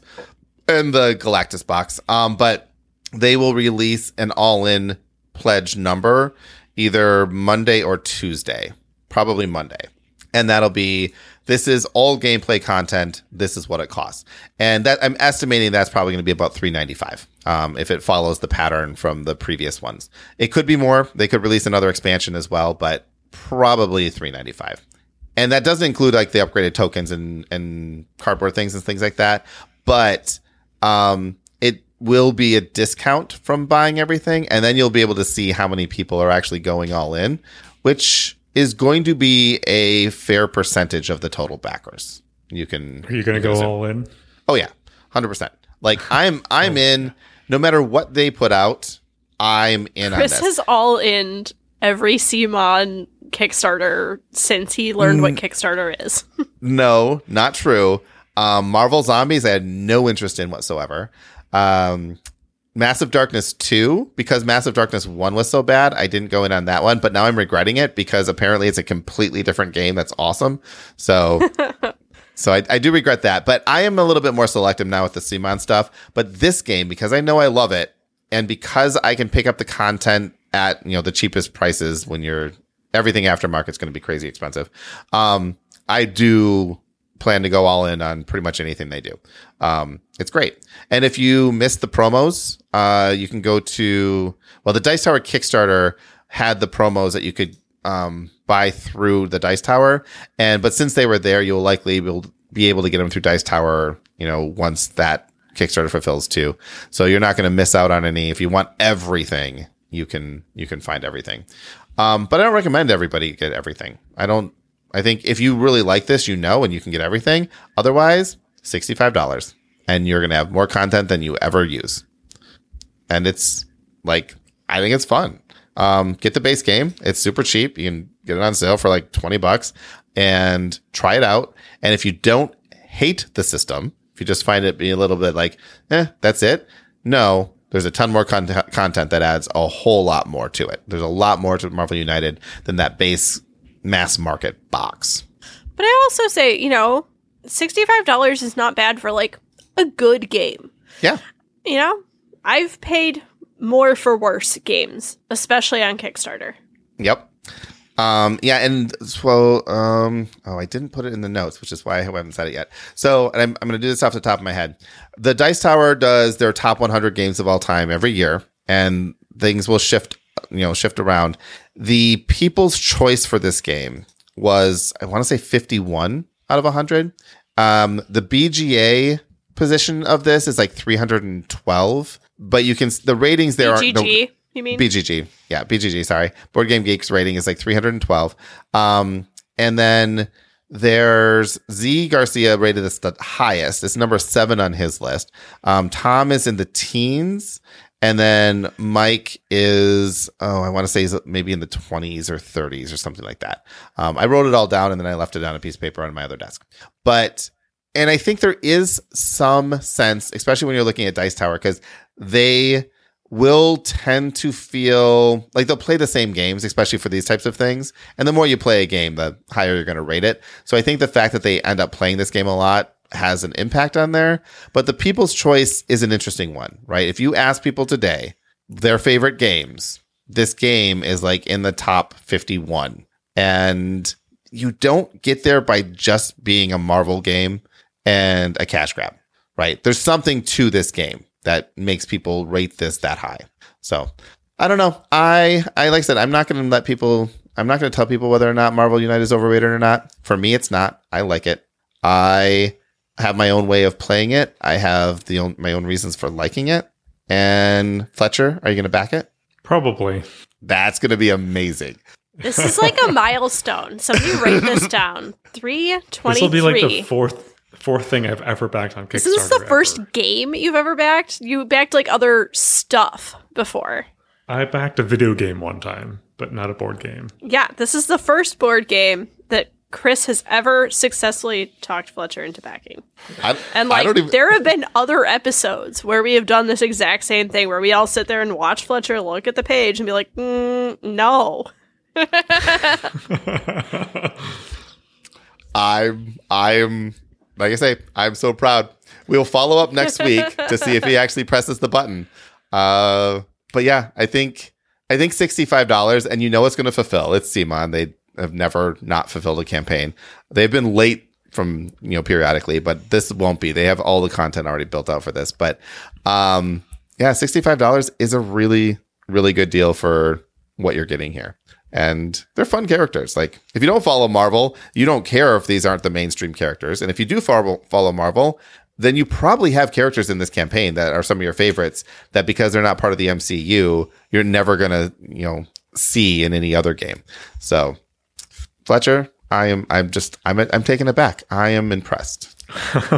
and the Galactus box. Um, but they will release an all-in pledge number either Monday or Tuesday, probably Monday. And that'll be this is all gameplay content. This is what it costs. And that I'm estimating that's probably going to be about 395 um, if it follows the pattern from the previous ones. It could be more. They could release another expansion as well, but probably 395 and that doesn't include like the upgraded tokens and and cardboard things and things like that but um it will be a discount from buying everything and then you'll be able to see how many people are actually going all in which is going to be a fair percentage of the total backers you can Are you going to go all in? oh yeah 100% like i'm i'm in no matter what they put out i'm in on Chris this has all in every CMON Kickstarter since he learned Mm. what Kickstarter is. No, not true. Um, Marvel Zombies, I had no interest in whatsoever. Um, Massive Darkness 2, because Massive Darkness 1 was so bad, I didn't go in on that one, but now I'm regretting it because apparently it's a completely different game that's awesome. So. So I, I do regret that, but I am a little bit more selective now with the CMON stuff. But this game, because I know I love it, and because I can pick up the content at you know the cheapest prices when you're everything aftermarket's going to be crazy expensive. Um, I do plan to go all in on pretty much anything they do. Um, it's great. And if you missed the promos, uh, you can go to well, the Dice Tower Kickstarter had the promos that you could um, buy through the Dice Tower, and but since they were there, you'll likely be able, be able to get them through Dice Tower. You know, once that Kickstarter fulfills too, so you're not going to miss out on any. If you want everything, you can you can find everything. Um, but I don't recommend everybody get everything. I don't. I think if you really like this, you know, and you can get everything. Otherwise, sixty five dollars, and you're gonna have more content than you ever use. And it's like I think it's fun. Um, get the base game. It's super cheap. You can get it on sale for like twenty bucks, and try it out. And if you don't hate the system, if you just find it be a little bit like, eh, that's it. No, there's a ton more con- content that adds a whole lot more to it. There's a lot more to Marvel United than that base mass market box. But I also say, you know, $65 is not bad for like a good game. Yeah. You know, I've paid more for worse games, especially on Kickstarter. Yep. Um, yeah, and so um, oh, I didn't put it in the notes, which is why I haven't said it yet. So, and I'm, I'm going to do this off the top of my head. The Dice Tower does their top 100 games of all time every year, and things will shift, you know, shift around. The people's choice for this game was, I want to say 51 out of 100. Um, the BGA position of this is like 312, but you can the ratings there are BGG, you mean? BGG. Yeah, BGG, sorry. Board Game Geek's rating is like 312. Um, and then there's Zee Garcia rated this the highest. It's number seven on his list. Um, Tom is in the teens. And then Mike is, oh, I want to say he's maybe in the 20s or 30s or something like that. Um, I wrote it all down and then I left it on a piece of paper on my other desk. But, and I think there is some sense, especially when you're looking at Dice Tower, because they will tend to feel like they'll play the same games, especially for these types of things. And the more you play a game, the higher you're going to rate it. So I think the fact that they end up playing this game a lot has an impact on there. But the people's choice is an interesting one, right? If you ask people today their favorite games, this game is like in the top 51. And you don't get there by just being a Marvel game and a cash grab, right? There's something to this game that makes people rate this that high. So I don't know. I I like I said, I'm not going to let people. I'm not going to tell people whether or not Marvel United is overrated or not. For me, it's not. I like it. I have my own way of playing it. I have the own, my own reasons for liking it. And Fletcher, are you going to back it? Probably. That's going to be amazing. This is like a milestone. Somebody write this down. Three This will be like the fourth fourth thing I've ever backed on Kickstarter. Is this the ever. first game you've ever backed? You backed like other stuff before. I backed a video game one time, but not a board game. Yeah, this is the first board game that Chris has ever successfully talked Fletcher into backing. I, And like, even. there have been other episodes where we have done this exact same thing, where we all sit there and watch Fletcher look at the page and be like, mm, "No, I'm I'm like I say, I'm so proud. We'll follow up next week to see if he actually presses the button. Uh, but yeah, I think I think sixty-five dollars, and you know it's going to fulfill. It's CMON. They have never not fulfilled a campaign. They've been late from you know periodically, but this won't be. They have all the content already built out for this. But um, yeah, sixty-five dollars is a really really good deal for what you're getting here. And they're fun characters. Like if you don't follow Marvel, you don't care if these aren't the mainstream characters. And if you do follow follow Marvel, then you probably have characters in this campaign that are some of your favorites that because they're not part of the MCU, you're never going to, you know, see in any other game. So, Fletcher, I am I'm just I'm I'm taken aback. I am impressed.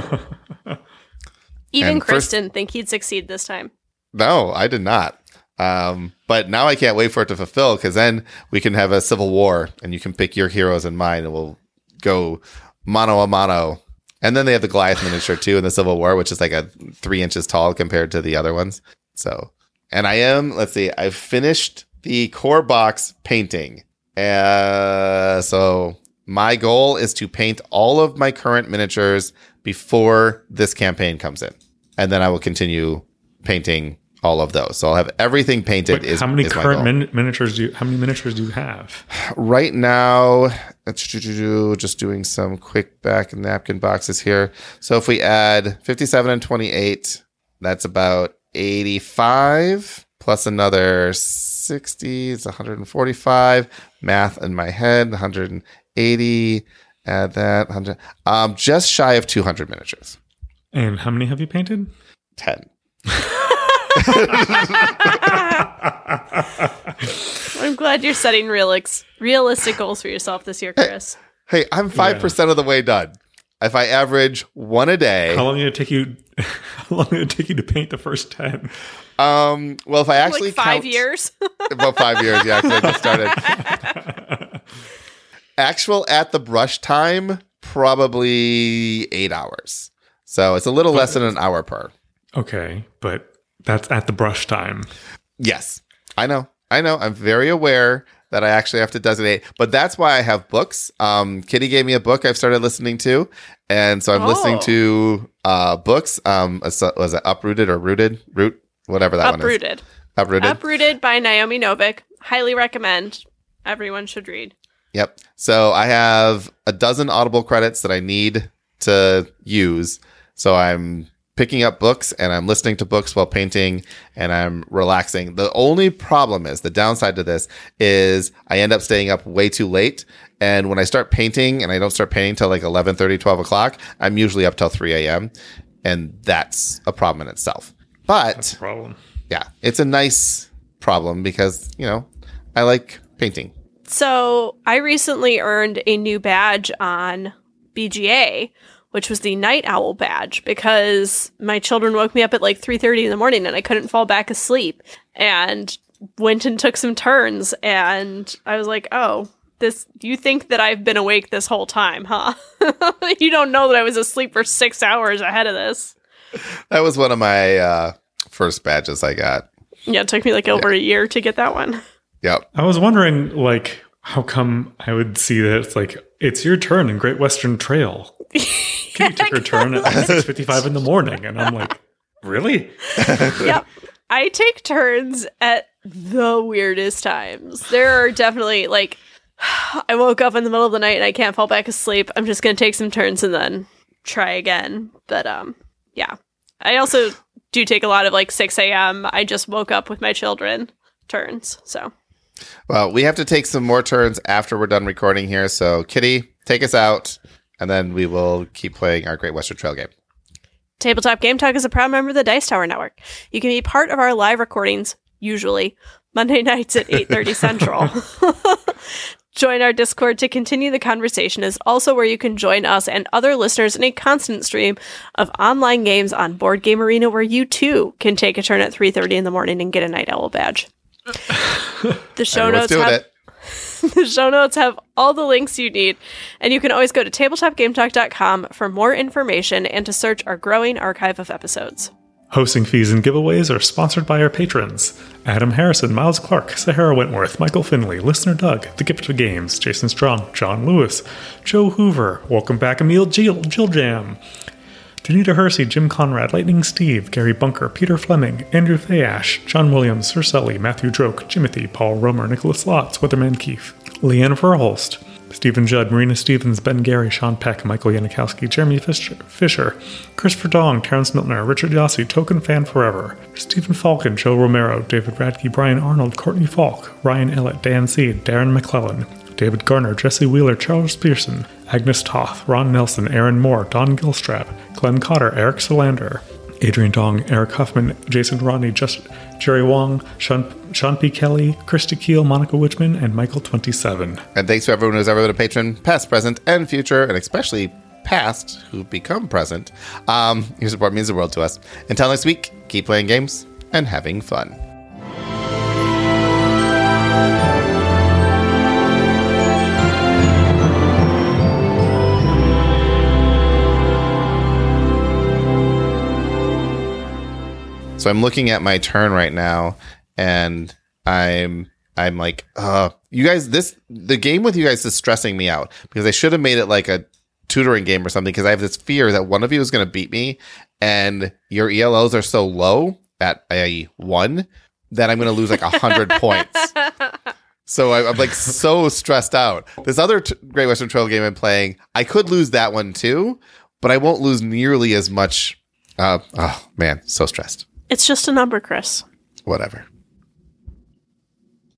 Even And first- Kristen think he'd succeed this time. No, I did not. Um, but now I can't wait for it to fulfill because then we can have a civil war and you can pick your heroes and mine and we'll go mano a mano. And then they have the Goliath miniature too in the Civil War, which is like a three inches tall compared to the other ones. So, and I am, let's see, I've finished the core box painting. Uh, so my goal is to paint all of my current miniatures before this campaign comes in. And then I will continue painting all of those. So I'll have everything painted. But is how many is current min- miniatures do you, how many miniatures do you have? right now? Just doing some quick back and napkin boxes here. So if we add 57 and 28, that's about 85 plus another 60 is 145. Math in my head, 180. Add that 100. Um, just shy of 200 miniatures. And how many have you painted? 10. I'm glad you're setting realix- realistic goals for yourself this year, Chris. Hey, I'm 5% of the way done. If I average one a day, How long did it take you? How long did it take you to paint the first ten? um, well, if I actually like five count- years. about five years, yeah, 'cause I just started. Actual at the brush time, probably eight hours. So it's a little less than an hour per. Okay, but that's at the brush time. Yes, I know. I know. I'm very aware that I actually have to designate, but that's why I have books. Um, Kitty gave me a book I've started listening to, and so I'm listening Oh. to uh, books. Um, was it Uprooted or Rooted? Root, whatever that one is. Uprooted. Uprooted. Uprooted by Naomi Novik. Highly recommend. Everyone should read. Yep. So I have a dozen Audible credits that I need to use. So I'm picking up books and I'm listening to books while painting and I'm relaxing. The only problem is the downside to this is I end up staying up way too late. And when I start painting and I don't start painting till like 11, 30, 12 o'clock, I'm usually up till 3 a.m. And that's a problem in itself. But Problem. yeah, it's a nice problem because, you know, I like painting. So I recently earned a new badge on BGA, which was the night owl badge, because my children woke me up at like three thirty in the morning and I couldn't fall back asleep. And went and took some turns and I was like, oh, this you think that I've been awake this whole time, huh? you don't know that I was asleep for six hours ahead of this. That was one of my uh, first badges I got. Yeah, it took me like over a year to get that one. Yep. I was wondering, like, how come I would see that it's like it's your turn in Great Western Trail. Can you take her turn at six fifty five in the morning? And I'm like, really? yep. I take turns at the weirdest times. There are definitely like I woke up in the middle of the night and I can't fall back asleep. I'm just gonna take some turns and then try again. But um yeah. I also do take a lot of like six AM. I just woke up with my children turns. So Well, we have to take some more turns after we're done recording here. So, Kitty, take us out, and then we will keep playing our Great Western Trail game. Tabletop Game Talk is a proud member of the Dice Tower Network. You can be part of our live recordings, usually Monday nights at 8:30 Central. join our Discord to continue the conversation is also where you can join us and other listeners in a constant stream of online games on Board Game Arena where you too can take a turn at 3:30 in the morning and get a night owl badge. The show Everyone's notes have it. the show notes have all the links you need, and you can always go to tabletopgametalk.com for more information and to search our growing archive of episodes. Hosting fees and giveaways are sponsored by our patrons Adam Harrison, Miles Clark, Sahara Wentworth, Michael Finley, Listener Doug, The Gift of Games, Jason Strong, John Lewis, Joe Hoover, Welcome Back Emil Jill, Jill Jam, Danita Hersey, Jim Conrad, Lightning Steve, Gary Bunker, Peter Fleming, Andrew Thayash, John Williams, Sir Sully, Matthew Droke, Timothy, Paul Romer, Nicholas Lotz, Weatherman Keefe, Leanne Verholst, Stephen Judd, Marina Stevens, Ben Gary, Sean Peck, Michael Yanikowski, Jeremy Fisher, Fisher Christopher Dong, Terrence Miltner, Richard Yossi, Token Fan Forever, Stephen Falcon, Joe Romero, David Radke, Brian Arnold, Courtney Falk, Ryan Ellett, Dan Seed, Darren McClellan, David Garner, Jesse Wheeler, Charles Pearson, Agnes Toth, Ron Nelson, Aaron Moore, Don Gilstrap, Glenn Cotter, Eric Solander, Adrian Dong, Eric Huffman, Jason Rodney, Just, Jerry Wong, Sean, Sean P. Kelly, Krista Keel, Monica Wichman, and Michael27. And thanks to everyone who's ever been a patron, past, present, and future, and especially past who've become present. Um, your support means the world to us. Until next week, keep playing games and having fun. So I'm looking at my turn right now, and I'm I'm like, uh, you guys, this the game with you guys is stressing me out because I should have made it like a tutoring game or something because I have this fear that one of you is going to beat me, and your ELOs are so low at a one that I'm going to lose like a hundred points. So I, I'm like so stressed out. This other t- Great Western Trail game I'm playing, I could lose that one too, but I won't lose nearly as much. Uh, oh man, so stressed. It's just a number, Chris. Whatever.